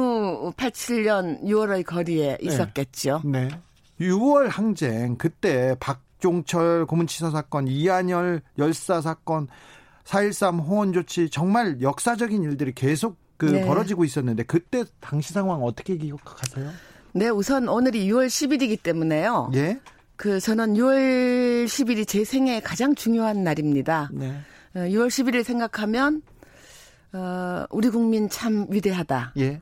87년 6월의 거리에 있었겠죠. 네. 네. 6월 항쟁 그때 박박 종철 고문치사 사건, 이한열 열사 사건, 4.13 호원 조치 정말 역사적인 일들이 계속 그 네. 벌어지고 있었는데 그때 당시 상황 어떻게 기억하세요? 네, 우선 오늘이 6월 10일이기 때문에요. 예. 그 저는 6월 10일이 제 생애의 가장 중요한 날입니다. 네. 6월 어, 10일을 생각하면 어, 우리 국민 참 위대하다. 예.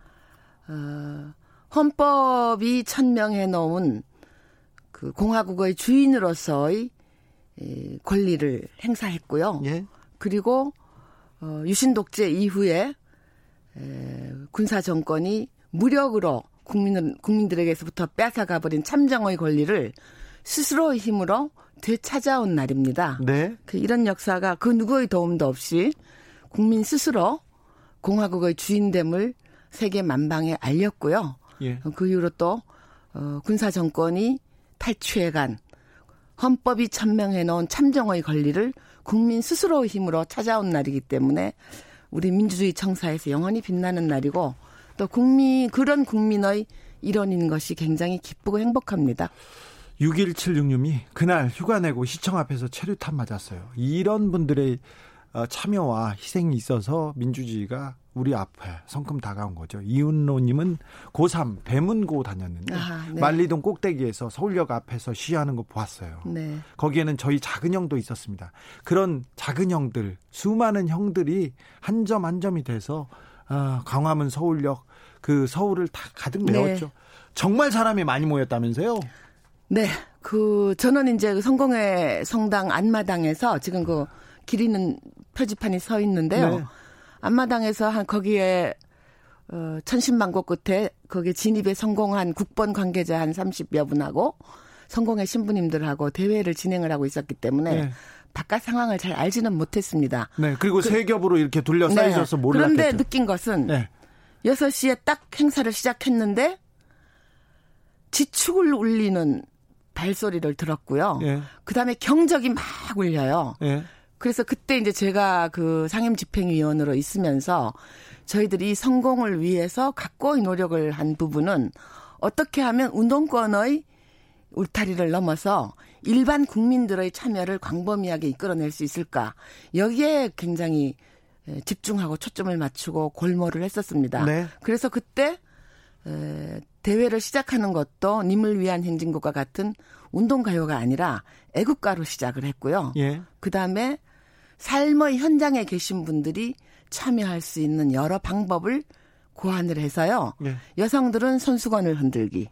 어, 헌법이 천명해 놓은 그 공화국의 주인으로서의 권리를 행사했고요. 예. 그리고 어, 유신 독재 이후에 에, 군사 정권이 무력으로 국민을 국민들에게서부터 뺏어가 버린 참정의 권리를 스스로의 힘으로 되찾아온 날입니다. 네. 그 이런 역사가 그 누구의 도움도 없이 국민 스스로 공화국의 주인됨을 세계 만방에 알렸고요. 예. 그 이후로 또 어, 군사 정권이 탈취해간 헌법이 천명해 놓은 참정의 권리를 국민 스스로의 힘으로 찾아온 날이기 때문에 우리 민주주의 청사에서 영원히 빛나는 날이고 또 국민 그런 국민의 일원인 것이 굉장히 기쁘고 행복합니다. 6176님이 그날 휴가 내고 시청 앞에서 체류탄 맞았어요. 이런 분들의 어, 참여와 희생이 있어서 민주주의가 우리 앞에 성큼 다가온 거죠. 이은로님은 고3 배문고 다녔는데 아, 네. 만리동 꼭대기에서 서울역 앞에서 시위하는 거 보았어요. 네. 거기에는 저희 작은 형도 있었습니다. 그런 작은 형들, 수많은 형들이 한 점 한 점이 돼서 아, 광화문 서울역 그 서울을 다 가득 메웠죠. 네. 정말 사람이 많이 모였다면서요? 네. 그 저는 이제 그 성공회 성당 안마당에서 지금 그 길이는 표지판이 서 있는데요. 네. 앞마당에서 한 거기에 어 천신만고 끝에 거기에 진입에 성공한 국번 관계자 한 30여 분하고 성공의 신부님들하고 대회를 진행을 하고 있었기 때문에 네. 바깥 상황을 잘 알지는 못했습니다. 네. 그리고 그, 세 겹으로 이렇게 둘러싸여서 네. 몰랐겠죠. 그런데 느낀 것은 네. 6시에 딱 행사를 시작했는데 지축을 울리는 발소리를 들었고요. 예. 그다음에 경적이 막 울려요. 예. 그래서 그때 이제 제가 그 상임 집행위원으로 있으면서 저희들이 성공을 위해서 각고의 노력을 한 부분은 어떻게 하면 운동권의 울타리를 넘어서 일반 국민들의 참여를 광범위하게 이끌어낼 수 있을까 여기에 굉장히 집중하고 초점을 맞추고 골몰을 했었습니다. 네. 그래서 그때 대회를 시작하는 것도 님을 위한 행진곡과 같은 운동가요가 아니라 애국가로 시작을 했고요. 예. 그 다음에 삶의 현장에 계신 분들이 참여할 수 있는 여러 방법을 고안을 해서요. 예. 여성들은 손수건을 흔들기,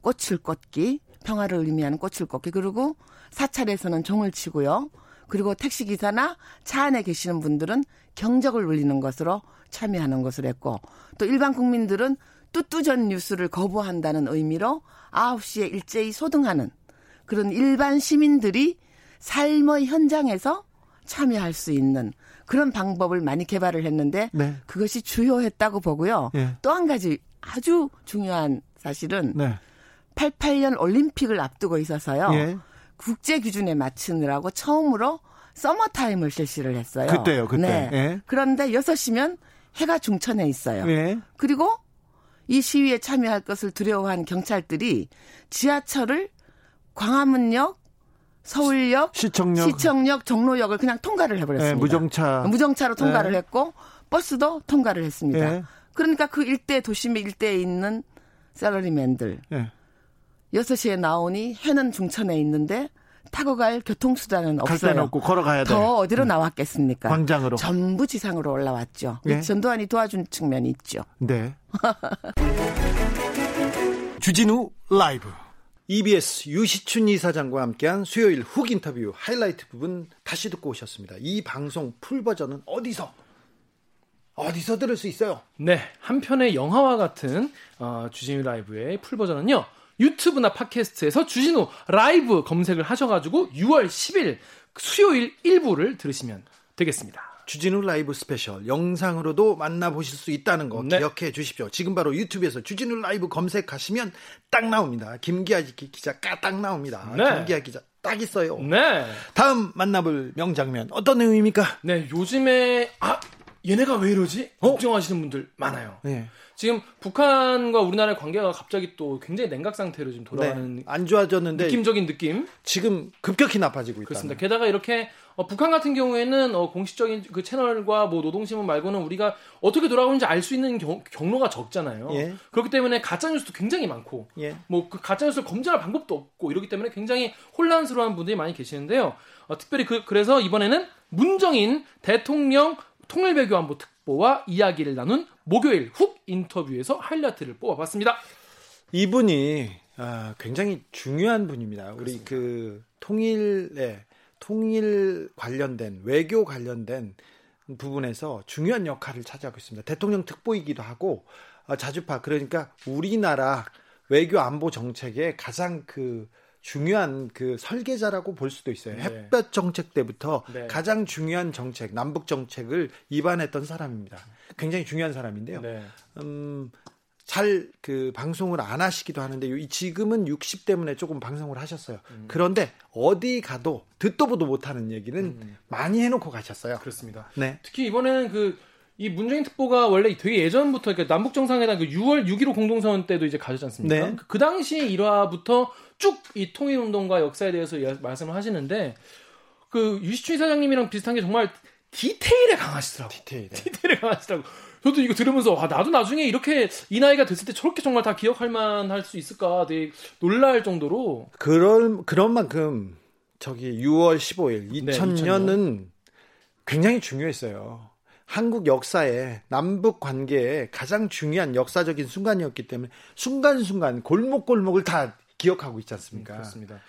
꽃을 꽂기, 평화를 의미하는 꽃을 꽂기, 그리고 사찰에서는 종을 치고요. 그리고 택시기사나 차 안에 계시는 분들은 경적을 울리는 것으로 참여하는 것을 했고, 또 일반 국민들은 뚜뚜전 뉴스를 거부한다는 의미로 9시에 일제히 소등하는 그런 일반 시민들이 삶의 현장에서 참여할 수 있는 그런 방법을 많이 개발을 했는데 네. 그것이 주효했다고 보고요. 네. 또 한 가지 아주 중요한 사실은 네. 88년 올림픽을 앞두고 있어서요. 예. 국제 기준에 맞추느라고 처음으로 서머 타임을 실시를 했어요. 그때요, 그때. 네. 예. 그런데 6시면 해가 중천에 있어요. 예. 그리고 이 시위에 참여할 것을 두려워한 경찰들이 지하철을 광화문역, 서울역, 시청역, 시청역, 종로역을 그냥 통과를 해버렸습니다. 네, 무정차, 무정차로 통과를 네. 했고 버스도 통과를 했습니다. 네. 그러니까 그 일대 도심 일대에 있는 셀러리맨들 네. 6시에 나오니 해는 중천에 있는데 타고 갈 교통수단은 없어요. 없고 걸어가야 돼. 더 어디로 네. 나왔겠습니까? 광장으로. 전부 지상으로 올라왔죠. 네. 전두환이 도와준 측면이 있죠. 네. (laughs) 주진우 라이브. EBS 유시춘 이사장과 함께한 수요일 훅 인터뷰 하이라이트 부분 다시 듣고 오셨습니다. 이 방송 풀 버전은 어디서 어디서 들을 수 있어요? 네, 한편의 영화와 같은 어, 주진우 라이브의 풀 버전은요. 유튜브나 팟캐스트에서 주진우 라이브 검색을 하셔가지고 6월 10일 수요일 1부를 들으시면 되겠습니다. 주진우 라이브 스페셜 영상으로도 만나보실 수 있다는 거 네. 기억해 주십시오. 지금 바로 유튜브에서 주진우 라이브 검색하시면 딱 나옵니다. 김기아 기자 딱 나옵니다. 네. 김기아 기자 딱 있어요. 네. 다음 만나볼 명장면 어떤 내용입니까? 네, 요즘에 아 얘네가 왜 이러지? 어? 걱정하시는 분들 많아요. 네. 지금 북한과 우리나라의 관계가 갑자기 또 굉장히 냉각 상태로 지금 돌아가는 네, 안 좋아졌는데 느낌적인 느낌 지금 급격히 나빠지고 있다. 그렇습니다. 게다가 이렇게 어, 북한 같은 경우에는 어, 공식적인 그 채널과 뭐 노동신문 말고는 우리가 어떻게 돌아오는지 알 수 있는 경, 로가 적잖아요. 예. 그렇기 때문에 가짜 뉴스도 굉장히 많고 예. 뭐그 가짜 뉴스를 검증할 방법도 없고 이렇기 때문에 굉장히 혼란스러운 분들이 많이 계시는데요. 어, 특별히 그, 그래서 이번에는 문정인 대통령 통일외교안보 특 보와 이야기를 나눈 목요일 훅 인터뷰에서 하이라이트를 뽑아봤습니다. 이분이 아, 굉장히 중요한 분입니다. 우리 그렇습니다. 그 통일에 통일 관련된 외교 관련된 부분에서 중요한 역할을 차지하고 있습니다. 대통령 특보이기도 하고 아, 자주파 그러니까 우리나라 외교 안보 정책의 가장 그 중요한 그 설계자라고 볼 수도 있어요. 네. 햇볕 정책 때부터 네. 가장 중요한 정책, 남북 정책을 입안했던 사람입니다. 굉장히 중요한 사람인데요. 네. 음, 잘 그 방송을 안 하시기도 하는데 지금은 60 때문에 조금 방송을 하셨어요. 음. 그런데 어디 가도 듣도 보도 못하는 얘기는 음. 많이 해놓고 가셨어요. 그렇습니다. 네. 특히 이번에는 그 이 문재인 특보가 원래 되게 예전부터 그러니까 남북 정상회담 그 6월 6.15 공동선 때도 이제 가졌지 않습니까? 네. 그, 그 당시 일화부터 쭉 이 통일 운동과 역사에 대해서 말씀을 하시는데 그 유시춘 사장님이랑 비슷한 게 정말 디테일에 강하시더라고. 디테일에. 디테일에 강하시더라고. 저도 이거 들으면서 아, 나도 나중에 이렇게 이 나이가 됐을 때 저렇게 정말 다 기억할 만할 수 있을까 되게 놀랄 정도로 그런 그런 만큼 저기 6월 15일 2000년은 네, 굉장히 중요했어요. 한국 역사에 남북 관계에 가장 중요한 역사적인 순간이었기 때문에 순간순간 골목골목을 다 기억하고 있지 않습니까? 음, 그렇습니다.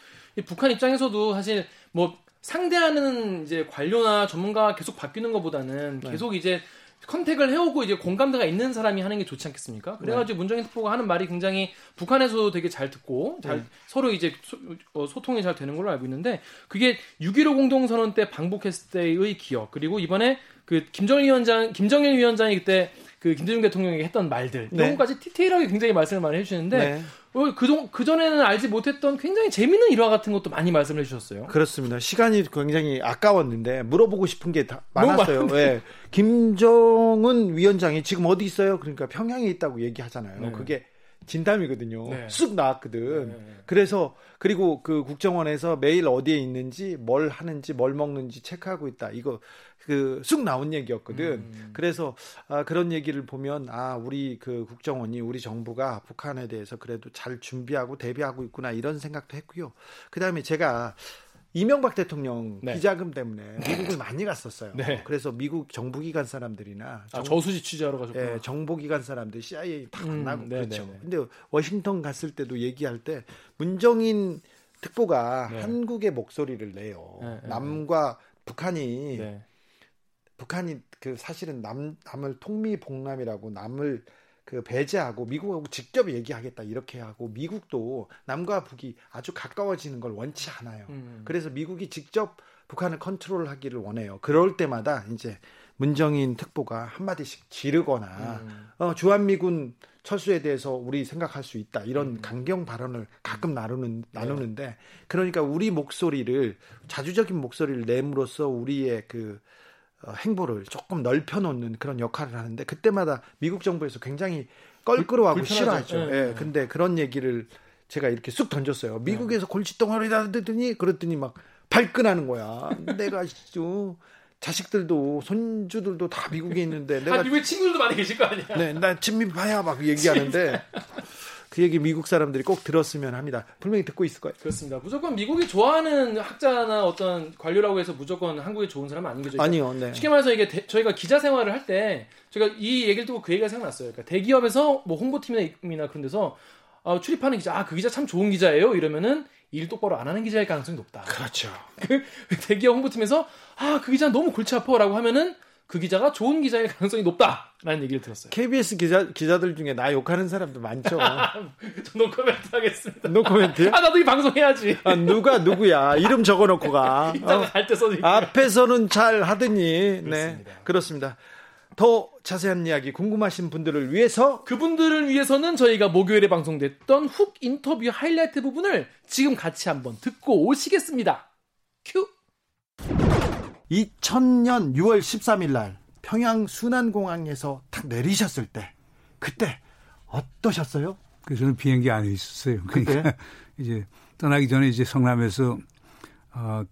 북한 입장에서도 사실 뭐 상대하는 이제 관료나 전문가 계속 바뀌는 것보다는 네. 계속 이제 컨택을 해오고 이제 공감대가 있는 사람이 하는 게 좋지 않겠습니까? 그래가지고 네. 문정인 특보가 하는 말이 굉장히 북한에서도 되게 잘 듣고 잘 네. 서로 이제 소, 어, 소통이 잘 되는 걸로 알고 있는데 그게 6.15 공동선언 때 방북했을 때의 기억 그리고 이번에 그 김정일 위원장 김정일 위원장이 그때 그 김대중 대통령에게 했던 말들 네. 이런 것까지 디테일하게 굉장히 말씀을 많이 해주시는데 네. 어, 그동 그전에는 알지 못했던 굉장히 재밌는 일화 같은 것도 많이 말씀을 해주셨어요. 그렇습니다. 시간이 굉장히 아까웠는데 물어보고 싶은 게 다 많았어요. 네. 김정은 위원장이 지금 어디 있어요? 그러니까 평양에 있다고 얘기하잖아요. 네. 그게 진담이거든요. 네. 쑥 나왔거든. 네. 그래서 그리고 그 국정원에서 매일 어디에 있는지 뭘 하는지 뭘 먹는지 체크하고 있다. 이거 그 쑥 나온 얘기였거든. 음. 그래서 아, 그런 얘기를 보면 아 우리 그 국정원이 우리 정부가 북한에 대해서 그래도 잘 준비하고 대비하고 있구나 이런 생각도 했고요. 그다음에 제가 이명박 대통령 네. 비자금 때문에 미국을 많이 갔었어요. 네. 그래서 미국 정부기관 사람들이나 정, 아, 저수지 취재하러 가셨고 예, 정보기관 사람들 CIA 다 음, 만나고 음, 그렇죠. 네네. 근데 워싱턴 갔을 때도 얘기할 때 문정인 특보가 네. 한국의 목소리를 내요. 네, 네, 남과 북한이 네. 북한이 그 사실은 남 남을 통미봉남이라고 남을 그 배제하고 미국하고 직접 얘기하겠다 이렇게 하고 미국도 남과 북이 아주 가까워지는 걸 원치 않아요. 음. 그래서 미국이 직접 북한을 컨트롤하기를 원해요. 그럴 때마다 이제 문정인 특보가 한 마디씩 지르거나 음. 어, 주한미군 철수에 대해서 우리 생각할 수 있다 이런 음. 강경 발언을 가끔 나누는 네. 나누는데 그러니까 우리 목소리를 자주적인 목소리를 내므로써 우리의 그 어, 행보를 조금 넓혀놓는 그런 역할을 하는데 그때마다 미국 정부에서 굉장히 껄끄러워하고 싫어하죠. 예. 네. 근데 그런 얘기를 제가 이렇게 쑥 던졌어요. 미국에서 네. 골칫덩어리다 하더니 그랬더니 막 발끈하는 거야. 내가 좀 자식들도 손주들도 다 미국에 있는데 (laughs) 내가 아, 미국에 친구들도 많이 계실 거 아니야. 네, 나 친미파야 막 얘기하는데 (laughs) 그 얘기 미국 사람들이 꼭 들었으면 합니다. 분명히 듣고 있을 거예요. 그렇습니다. 무조건 미국이 좋아하는 학자나 어떤 관료라고 해서 무조건 한국에 좋은 사람은 아닌 거죠. 아니요. 네. 쉽게 말해서 이게 대, 저희가 기자 생활을 할 때 제가 이 얘기를 듣고 그 얘기가 생각났어요. 그러니까 대기업에서 뭐 홍보팀이나 그런 데서 어, 출입하는 기자, 아, 그 기자 참 좋은 기자예요. 이러면은 일 똑바로 안 하는 기자일 가능성이 높다. 그렇죠. 그 (laughs) 대기업 홍보팀에서 아, 그 기자 너무 골치 아파라고 하면은 그 기자가 좋은 기자일 가능성이 높다라는 얘기를 들었어요. KBS 기자 기자들 중에 나 욕하는 사람도 많죠. (laughs) 노코멘트 하겠습니다. 노코멘트? 아 나도 이 방송 해야지. 아 누가 누구야? 이름 적어놓고 가. (laughs) 어. 갈때 써줄 앞에서는 잘 하더니 네 그렇습니다. 더 자세한 이야기 궁금하신 분들을 위해서 그분들을 위해서는 저희가 목요일에 방송됐던 훅 인터뷰 하이라이트 부분을 지금 같이 한번 듣고 오시겠습니다. 큐. 2000년 6월 13일 날 평양 순안공항에서 탁 내리셨을 때 그때 어떠셨어요? 그 저는 비행기 안에 있었어요. 그러니까 (laughs) 이제 떠나기 전에 이제 성남에서 어,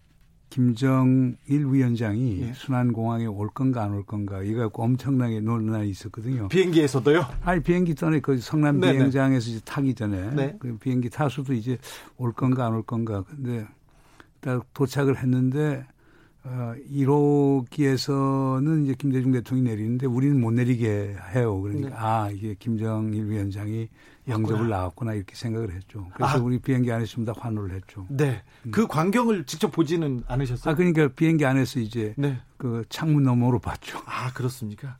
김정일 위원장이 예. 순안공항에 올 건가 안 올 건가 이거 갖고 엄청나게 논란이 있었거든요. 비행기에서도요? 아니 비행기 전에 그 성남 네네. 비행장에서 이제 타기 전에 네. 그 비행기 타수도 이제 올 건가 안 올 건가 근데 딱 도착을 했는데 어, 1호기에서는 이제 김대중 대통령이 내리는데 우리는 못 내리게 해요. 그러니까 네. 아 이게 김정일 위원장이 영접을 나왔구나 이렇게 생각을 했죠. 그래서 아. 우리 비행기 안에서 좀더 환호를 했죠. 네. 음. 그 광경을 직접 보지는 않으셨어요? 아 그러니까 비행기 안에서 이제 네. 그 창문 너머로 봤죠. 아 그렇습니까?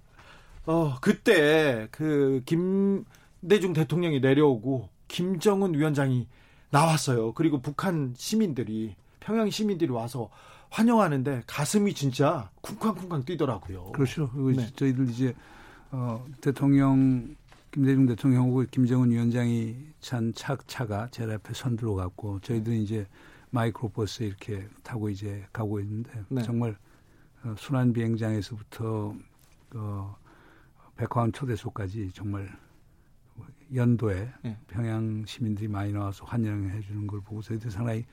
어 그때 그 김대중 대통령이 내려오고 김정은 위원장이 나왔어요. 그리고 북한 시민들이 평양 시민들이 와서 환영하는데 가슴이 진짜 쿵쾅쿵쾅 뛰더라고요. 그렇죠. 네. 저희들 이제 어, 대통령 김대중 대통령하고 김정은 위원장이 찬 차, 차가 제 앞에 선두로 갔고 저희들은 이제 마이크로버스 이렇게 타고 이제 가고 있는데 네. 정말 어, 순환 비행장에서부터 어, 백화원 초대소까지 정말 연도에 네. 평양 시민들이 많이 나와서 환영해 주는 걸 보고 저희들 상당히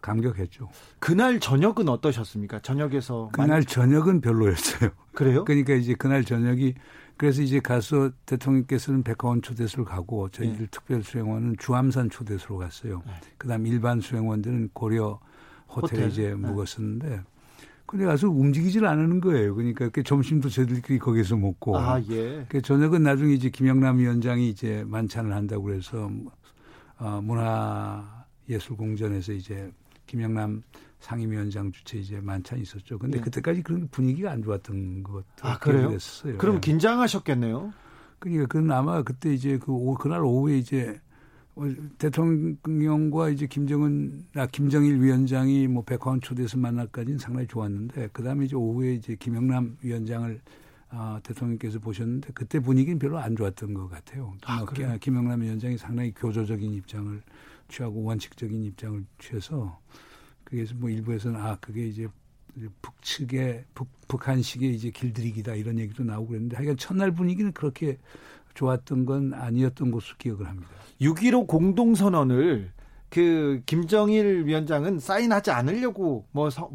감격했죠. 그날 저녁은 어떠셨습니까? 저녁에서 그날 많이... 저녁은 별로였어요. (laughs) 그래요? 그러니까 이제 그날 저녁이 그래서 이제 가서 대통령께서는 백화원 초대소를 가고 저희들 네. 특별 수행원은 주암산 초대소로 갔어요. 네. 그다음 일반 수행원들은 고려 호텔에 호텔. 이제 네. 묵었었는데 근데 가서 움직이질 않는 거예요. 그러니까 그 점심도 저희들끼리 거기서 먹고. 아, 예. 그 저녁은 나중에 이제 김영남 위원장이 이제 만찬을 한다고 그래서 어, 문화예술공전에서 이제 김영남 상임위원장 주최 이제 만찬이 있었죠. 근데 네. 그때까지 그런 분위기가 안 좋았던 것 아, 그래요? 됐었어요. 그럼 네. 긴장하셨겠네요. 그러니까 그건 아마 그때 이제 그 오, 그날 오후에 이제 어, 대통령과 이제 김정은 아 김정일 위원장이 뭐 백화원 초대해서 만날까지는 상당히 좋았는데 그다음에 이제 오후에 이제 김영남 위원장을 아, 대통령께서 보셨는데 그때 분위기는 별로 안 좋았던 것 같아요. 아, 그래요? 김영남 위원장이 상당히 교조적인 입장을 취하고 원칙적인 입장을 취해서 그래서 뭐 일부에서는 아 그게 이제 북측의 북, 북한식의 이제 길들이기다 이런 얘기도 나오고 그랬는데 하여간 첫날 분위기는 그렇게 좋았던 건 아니었던 것으로 기억을 합니다. 6.15 공동선언을 그 김정일 위원장은 사인하지 않으려고 뭐 서,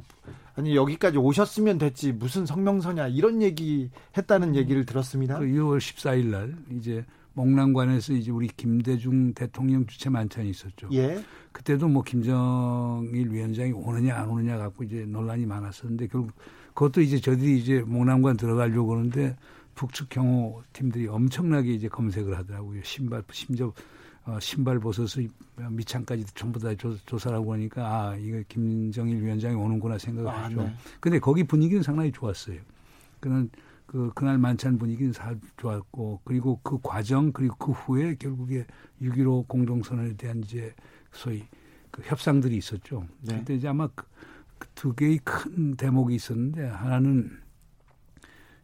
아니 여기까지 오셨으면 됐지 무슨 성명서냐 이런 얘기 했다는 얘기를 들었습니다. 그 6월 14일 날 이제 목란관에서 이제 우리 김대중 대통령 주최 만찬이 있었죠. 예. 그때도 뭐 김정일 위원장이 오느냐 안 오느냐 갖고 이제 논란이 많았었는데 결국 그것도 이제 저들이 이제 목란관 들어가려고 그러는데 북측 경호 팀들이 엄청나게 이제 검색을 하더라고요. 신발 심지어 어, 신발 벗어서 밑창까지 전부 다 조, 조사라고 하니까 아 이거 김정일 위원장이 오는구나 생각을 아, 했죠. 네. 근데 거기 분위기는 상당히 좋았어요. 그는 그 그날 만찬 분위기는 잘 좋았고 그리고 그 과정 그리고 그 후에 결국에 6.15 공동선언에 대한 이제 소위 그 협상들이 있었죠. 네. 그때 이제 아마 그, 그두 개의 큰 대목이 있었는데 하나는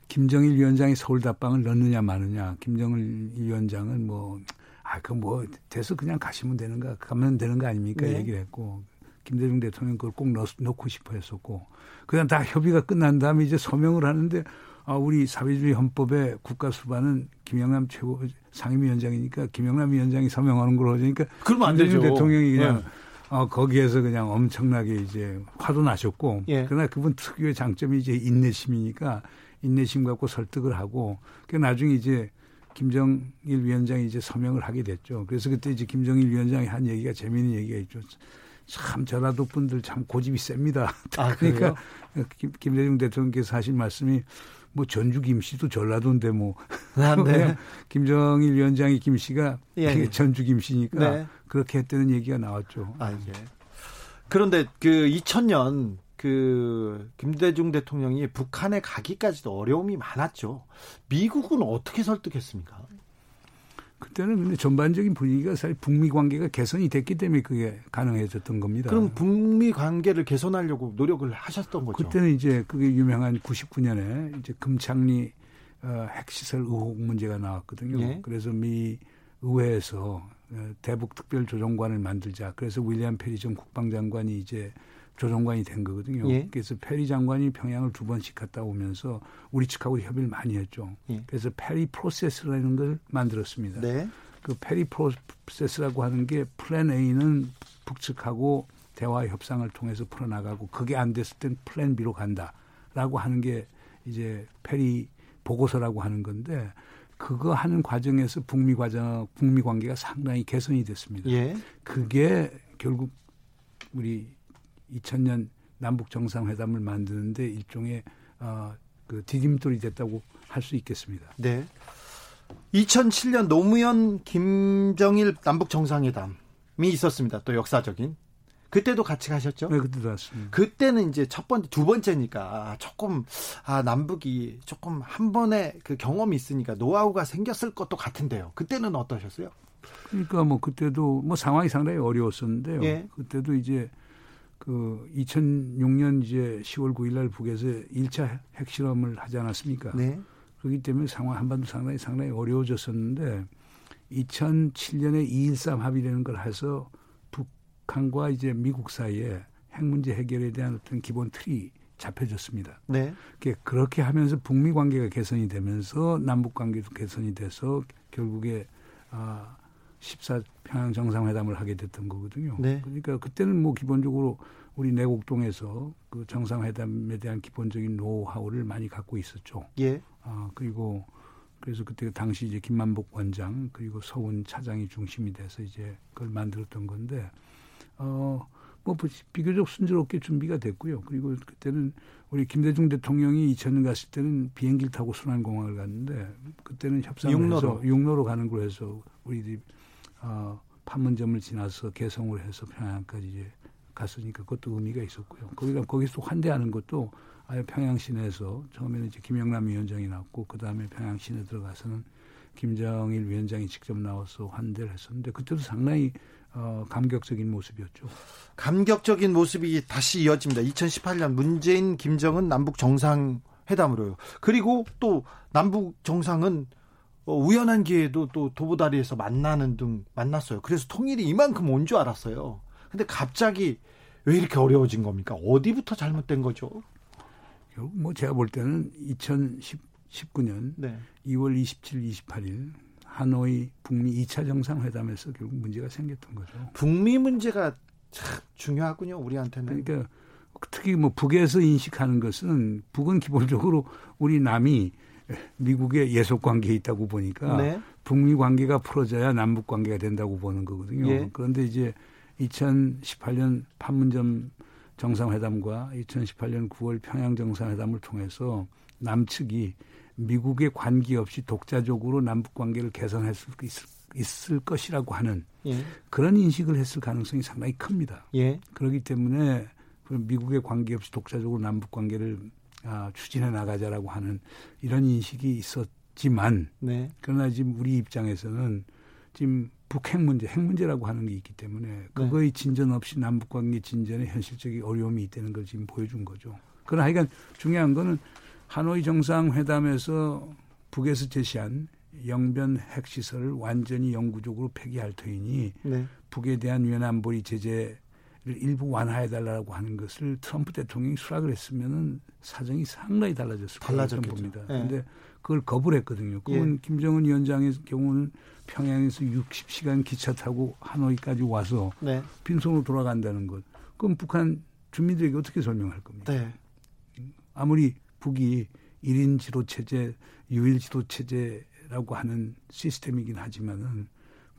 김정일 위원장이 서울 답방을 넣느냐 마느냐. 김정일 위원장은 뭐 아, 그 뭐, 돼서 그냥 가시면 되는 가, 가면 되는 거 아닙니까? 네. 얘기를 했고. 김대중 대통령 그걸 꼭 넣, 넣고 싶어 했었고. 그냥 다 협의가 끝난 다음에 이제 서명을 하는데, 아, 우리 사회주의 헌법에 국가 수반은 김영남 최고 상임위원장이니까 김영남 위원장이 서명하는 걸로 하니까. 그러면 안 되죠. 대통령이 그냥 네. 어, 거기에서 그냥 엄청나게 이제 화도 나셨고. 예. 그러나 그분 특유의 장점이 이제 인내심이니까 인내심 갖고 설득을 하고. 그 나중에 이제 김정일 위원장이 이제 서명을 하게 됐죠. 그래서 그때 이제 김정일 위원장이 한 얘기가 재미있는 얘기가 있죠. 참 전라도 분들 참 고집이 셉니다. 아, (laughs) 그러니까 김, 김대중 대통령께서 하신 말씀이 뭐 전주 김씨도 전라도인데 뭐 아, 네. (laughs) 김정일 위원장이 김씨가 예, 예. 전주 김씨니까 네. 그렇게 했다는 얘기가 나왔죠. 아, 예. 그런데 그 2000년 그 김대중 대통령이 북한에 가기까지도 어려움이 많았죠. 미국은 어떻게 설득했습니까? 그때는 근데 전반적인 분위기가 사실 북미 관계가 개선이 됐기 때문에 그게 가능해졌던 겁니다. 그럼 북미 관계를 개선하려고 노력을 하셨던 거죠? 그때는 이제 그게 유명한 99년에 이제 금창리 어, 핵시설 의혹 문제가 나왔거든요. 예? 그래서 미 의회에서 어, 대북 특별 조정관을 만들자. 그래서 윌리엄 페리 전 국방장관이 이제 조정관이 된 거거든요. 예. 그래서 페리 장관이 평양을 두 번씩 갔다 오면서 우리 측하고 협의를 많이 했죠. 예. 그래서 페리 프로세스라는 걸 만들었습니다. 네. 그 페리 프로세스라고 하는 게 플랜 A는 북측하고 대화 협상을 통해서 풀어나가고 그게 안 됐을 땐 플랜 B로 간다라고 하는 게 이제 페리 보고서라고 하는 건데 그거 하는 과정에서 북미 과정 북미 관계가 상당히 개선이 됐습니다. 예. 그게 결국 우리 2000년 남북 정상회담을 만드는데 일종의 어, 그 디딤돌이 됐다고 할 수 있겠습니다. 네. 2007년 노무현 김정일 남북 정상회담이 있었습니다. 또 역사적인. 그때도 같이 가셨죠? 네, 그때도 왔습니다. 그때는 이제 첫 번째, 두 번째니까 조금 아 남북이 조금 한 번에 그 경험이 있으니까 노하우가 생겼을 것도 같은데요. 그때는 어떠셨어요? 그러니까 뭐 그때도 뭐 상황이 상당히 어려웠었는데요. 예. 그때도 이제 그 2006년 이제 10월 9일 날 북에서 1차 핵실험을 하지 않았습니까? 네. 그렇기 때문에 상황 한반도 상당히 상당히 어려워졌었는데 2007년에 2.13 합의라는 걸 해서 북한과 이제 미국 사이에 핵 문제 해결에 대한 어떤 기본 틀이 잡혀졌습니다. 네. 그렇게 하면서 북미 관계가 개선이 되면서 남북 관계도 개선이 돼서 결국에 아 14 평양 정상회담을 하게 됐던 거거든요. 네. 그러니까 그때는 뭐 기본적으로 우리 내곡동에서 그 정상회담에 대한 기본적인 노하우를 많이 갖고 있었죠. 예. 아 그리고 그래서 그때 당시 이제 김만복 원장 그리고 서훈 차장이 중심이 돼서 이제 그걸 만들었던 건데 어. 뭐 비교적 순조롭게 준비가 됐고요. 그리고 그때는 우리 김대중 대통령이 2000년 갔을 때는 비행기를 타고 순환공항을 갔는데 그때는 협상을 육로로. 해서 육로로 가는 걸로 해서 우리들이 어, 판문점을 지나서 개성을 해서 평양까지 이제 갔으니까 그것도 의미가 있었고요. 거기가 거기서 환대하는 것도 아예 평양 시내에서 처음에는 이제 김영남 위원장이 나왔고 그 다음에 평양 시내 들어가서는 김정일 위원장이 직접 나와서 환대를 했었는데 그때도 상당히 어, 감격적인 모습이었죠. 감격적인 모습이 다시 이어집니다. 2018년 문재인 김정은 남북 정상 회담으로요. 그리고 또 남북 정상은 어, 우연한 기회에도 또 도보다리에서 만나는 등 만났어요. 그래서 통일이 이만큼 온 줄 알았어요. 근데 갑자기 왜 이렇게 어려워진 겁니까? 어디부터 잘못된 거죠? 뭐 제가 볼 때는 2019년 네. 2월 27, 28일 하노이 북미 2차 정상회담에서 결국 문제가 생겼던 거죠. 북미 문제가 참 중요하군요, 우리한테는. 그러니까 특히 뭐 북에서 인식하는 것은 북은 기본적으로 우리 남이 미국의 예속 관계에 있다고 보니까 네. 북미 관계가 풀어져야 남북 관계가 된다고 보는 거거든요. 예. 그런데 이제 2018년 판문점 정상회담과 2018년 9월 평양 정상회담을 통해서 남측이 미국의 관계 없이 독자적으로 남북 관계를 개선할 수 있을, 있을 것이라고 하는 예. 그런 인식을 했을 가능성이 상당히 큽니다. 예. 그렇기 때문에 미국의 관계 없이 독자적으로 남북 관계를 아, 추진해 나가자라고 하는 이런 인식이 있었지만 네. 그러나 지금 우리 입장에서는 지금 북핵 문제, 핵 문제라고 하는 게 있기 때문에 네. 그거의 네. 진전 없이 남북 관계 진전에 현실적인 어려움이 있다는 걸 지금 보여준 거죠. 그러나 하여간 중요한 거는 하노이 정상회담에서 북에서 제시한 영변 핵시설을 완전히 영구적으로 폐기할 터이니 네. 북에 대한 유엔 안보리 제재를 일부 완화해달라고 하는 것을 트럼프 대통령이 수락을 했으면은 사정이 상당히 달라졌을 거라고 봅니다. 그런데 네. 그걸 거부를 했거든요. 그건 예. 김정은 위원장의 경우는 평양에서 60시간 기차 타고 하노이까지 와서 네. 빈손으로 돌아간다는 것. 그럼 북한 주민들에게 어떻게 설명할 겁니까? 네. 아무리 북이 1인 지도 체제, 유일 지도 체제라고 하는 시스템이긴 하지만은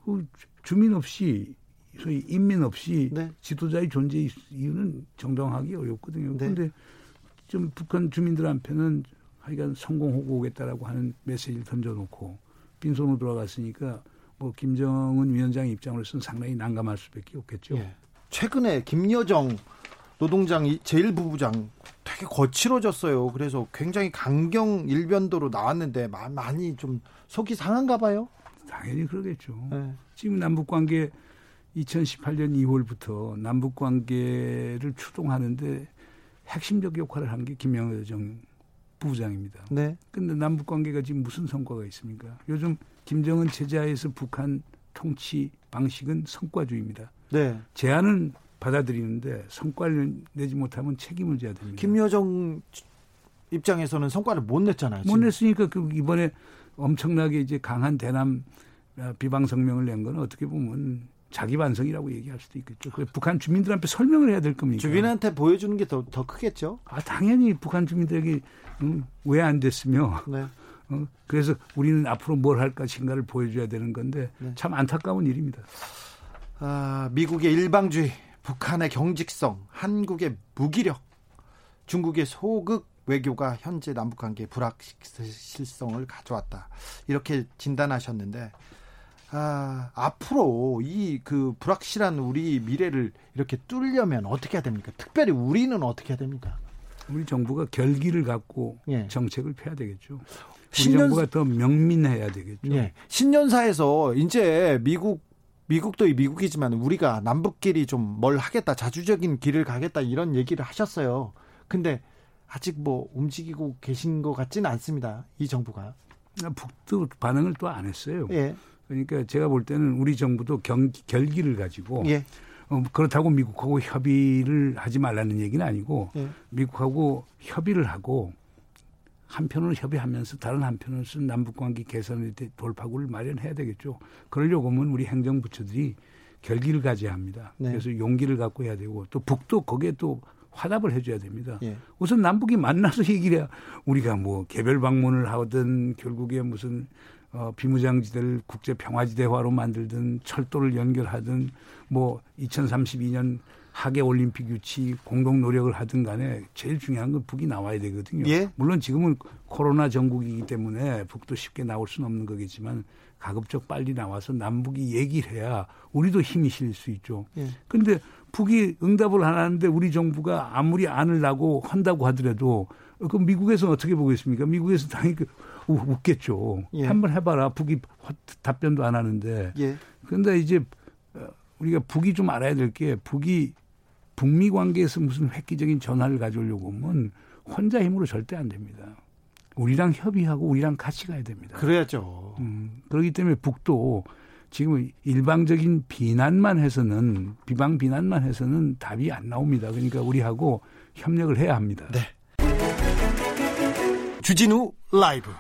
그 주민 없이 소위 인민 없이 네. 지도자의 존재 이유는 정당하기 어렵거든요. 그런데 네. 좀 북한 주민들한테는 하여간 성공하고 오겠다라고 하는 메시지를 던져놓고 빈손으로 돌아갔으니까 뭐 김정은 위원장 입장으로서는 상당히 난감할 수밖에 없겠죠. 예. 최근에 김여정 노동장 제1부부장 되게 거칠어졌어요. 그래서 굉장히 강경 일변도로 나왔는데 많이 좀 속이 상한가 봐요. 당연히 그러겠죠. 네. 지금 남북 관계 2018년 2월부터 남북 관계를 추동하는데 핵심적 역할을 한 게 김영정 부부장입니다. 네. 근데 남북 관계가 지금 무슨 성과가 있습니까? 요즘 김정은 체제하에서 북한 통치 방식은 성과주의입니다. 네. 제안은 받아들이는데 성과를 내지 못하면 책임을 져야 됩니다. 김여정 입장에서는 성과를 못 냈잖아요. 지금. 못 냈으니까 그 이번에 엄청나게 이제 강한 대남 비방 성명을 낸 거는 어떻게 보면 자기 반성이라고 얘기할 수도 있겠죠. 그 북한 주민들한테 설명을 해야 될 겁니까? 주민한테 보여주는 게 더 더 크겠죠. 아 당연히 북한 주민들에게 음, 왜안 됐으며 네. 어, 그래서 우리는 앞으로 뭘 할까 신가를 보여줘야 되는 건데 네. 참 안타까운 일입니다. 아, 미국의 일방주의 북한의 경직성, 한국의 무기력, 중국의 소극 외교가 현재 남북 관계 불확실성을 가져왔다. 이렇게 진단하셨는데 아, 앞으로 이 그 불확실한 우리 미래를 이렇게 뚫려면 어떻게 해야 됩니까? 특별히 우리는 어떻게 해야 됩니까? 우리 정부가 결기를 갖고 예. 정책을 펴야 되겠죠. 신년... 정부가 더 명민해야 되겠죠. 예. 신년사에서 이제 미국 미국도 미국이지만 우리가 남북끼리 좀 뭘 하겠다, 자주적인 길을 가겠다 이런 얘기를 하셨어요. 근데 아직 뭐 움직이고 계신 것 같지는 않습니다. 이 정부가. 북도 반응을 또 안 했어요. 예. 그러니까 제가 볼 때는 우리 정부도 경, 결기를 가지고 예. 어, 그렇다고 미국하고 협의를 하지 말라는 얘기는 아니고 예. 미국하고 협의를 하고 한편으로 협의하면서 다른 한편으로는 남북관계 개선의 돌파구를 마련해야 되겠죠. 그러려고 하면 우리 행정부처들이 결기를 가져야 합니다. 네. 그래서 용기를 갖고 해야 되고 또 북도 거기에 또 화답을 해줘야 됩니다. 예. 우선 남북이 만나서 얘기를 해야 우리가 뭐 개별 방문을 하든 결국에 무슨 어, 비무장지대를 국제 평화지대화로 만들든 철도를 연결하든 뭐 2032년 하계 올림픽 유치 공동 노력을 하든 간에 제일 중요한 건 북이 나와야 되거든요. 예? 물론 지금은 코로나 전국이기 때문에 북도 쉽게 나올 수는 없는 거겠지만 가급적 빨리 나와서 남북이 얘기를 해야 우리도 힘이 실릴 수 있죠. 그런데 예. 북이 응답을 안 하는데 우리 정부가 아무리 안을 나고 한다고 하더라도 그 미국에서는 어떻게 보겠습니까? 미국에서 당연히 그 웃겠죠. 예. 한번 해봐라. 북이 답변도 안 하는데. 예. 그런데 이제 어, 우리가 북이 좀 알아야 될 게 북이 북미 관계에서 무슨 획기적인 전환을 가져오려고 하면 혼자 힘으로 절대 안 됩니다. 우리랑 협의하고 우리랑 같이 가야 됩니다. 그래야죠. 음, 그렇기 때문에 북도 지금 일방적인 비난만 해서는 비방 비난만 해서는 답이 안 나옵니다. 그러니까 우리하고 협력을 해야 합니다. 네. 주진우 라이브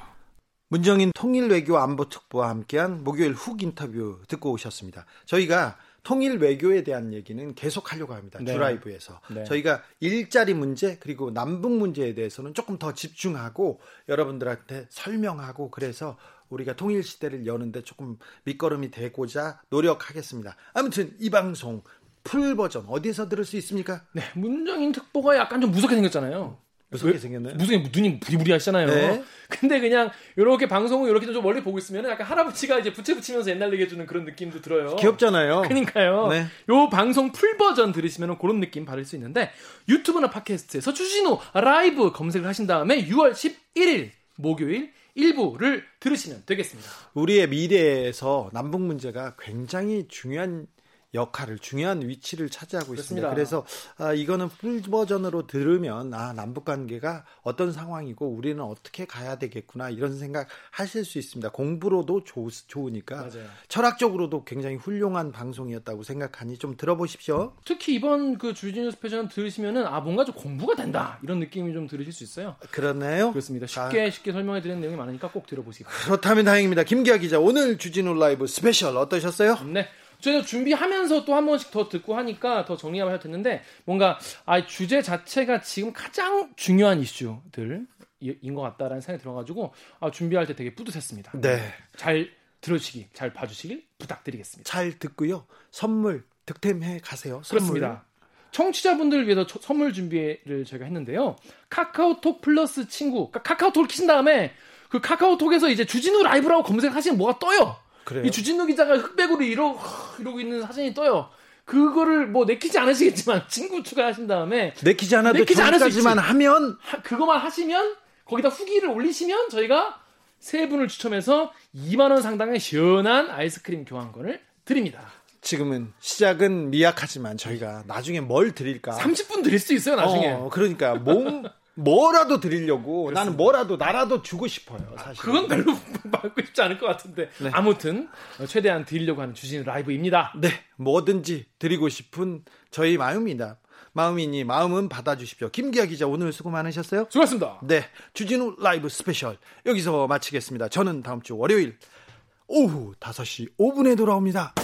문정인 통일외교 안보특보와 함께한 목요일 훅 인터뷰 듣고 오셨습니다. 저희가 통일 외교에 대한 얘기는 계속 하려고 합니다. 네. 주라이브에서. 네. 저희가 일자리 문제 그리고 남북 문제에 대해서는 조금 더 집중하고 여러분들한테 설명하고 그래서 우리가 통일 시대를 여는데 조금 밑거름이 되고자 노력하겠습니다. 아무튼 이 방송 풀 버전 어디에서 들을 수 있습니까? 네, 문정인 특보가 약간 좀 무섭게 생겼잖아요. 무섭게 생겼나요? 무슨 눈이 부리부리하시잖아요. 네. 근데 그냥 이렇게 방송을 이렇게 좀 멀리 보고 있으면 약간 할아버지가 이제 부채 붙이면서 옛날 얘기해주는 그런 느낌도 들어요. 귀엽잖아요. 그러니까요. 네. 요 방송 풀 버전 들으시면 그런 느낌 받을 수 있는데 유튜브나 팟캐스트에서 주진우 라이브 검색을 하신 다음에 6월 11일 목요일 일부를 들으시면 되겠습니다. 우리의 미래에서 남북 문제가 굉장히 중요한 역할을 중요한 위치를 차지하고 그렇습니다. 있습니다. 그래서 아, 이거는 풀 버전으로 들으면 아 남북 관계가 어떤 상황이고 우리는 어떻게 가야 되겠구나 이런 생각 하실 수 있습니다. 공부로도 좋, 좋으니까 맞아요. 철학적으로도 굉장히 훌륭한 방송이었다고 생각하니 좀 들어보십시오. 특히 이번 그 주진우 스페셜 들으시면은 아 뭔가 좀 공부가 된다 이런 느낌이 좀 들으실 수 있어요. 그렇나요? 그렇습니다. 쉽게 아. 쉽게 설명해 드리는 내용이 많으니까 꼭 들어보시기 바랍니다. 그렇다면 다행입니다. 김기아 기자 오늘 주진우 라이브 스페셜 어떠셨어요? 네. 저희가 준비하면서 또 한 번씩 더 듣고 하니까 더 정리하면 됐는데 뭔가 아 주제 자체가 지금 가장 중요한 이슈들 인 것 같다라는 생각이 들어가지고 아, 준비할 때 되게 뿌듯했습니다. 네. 잘 들으시기, 잘 봐주시길 부탁드리겠습니다. 잘 듣고요. 선물 득템해 가세요. 선물. 그렇습니다. 청취자분들을 위해서 선물 준비를 저희가 했는데요. 카카오톡 플러스 친구, 그러니까 카카오톡을 키신 다음에 그 카카오톡에서 이제 주진우 라이브라고 검색하시면 뭐가 떠요. 그래요? 이 주진우 기자가 흑백으로 이러, 이러고 있는 사진이 떠요. 그거를 뭐 내키지 않으시겠지만 (laughs) 친구 추가하신 다음에 내키지 않아도 내키지 않으시지만 하면 하, 그거만 하시면 거기다 후기를 올리시면 저희가 세 분을 추첨해서 2만 원 상당의 시원한 아이스크림 교환권을 드립니다. 지금은 시작은 미약하지만 저희가 나중에 뭘 드릴까? 30분 드릴 수 있어요, 나중에. 어, 그러니까 몸 뭐라도 드리려고 그렇습니다. 나는 뭐라도 나라도 주고 싶어요. 사실 그건 별로 (laughs) 받고 싶지 않을 것 같은데 네. 아무튼 최대한 드리려고 하는 주진우 라이브입니다. 네, 뭐든지 드리고 싶은 저희 마음입니다. 마음이니 마음은 받아주십시오. 김기아 기자 오늘 수고 많으셨어요. 수고하셨습니다. 네, 주진우 라이브 스페셜 여기서 마치겠습니다. 저는 다음 주 월요일 오후 5시 5분에 돌아옵니다.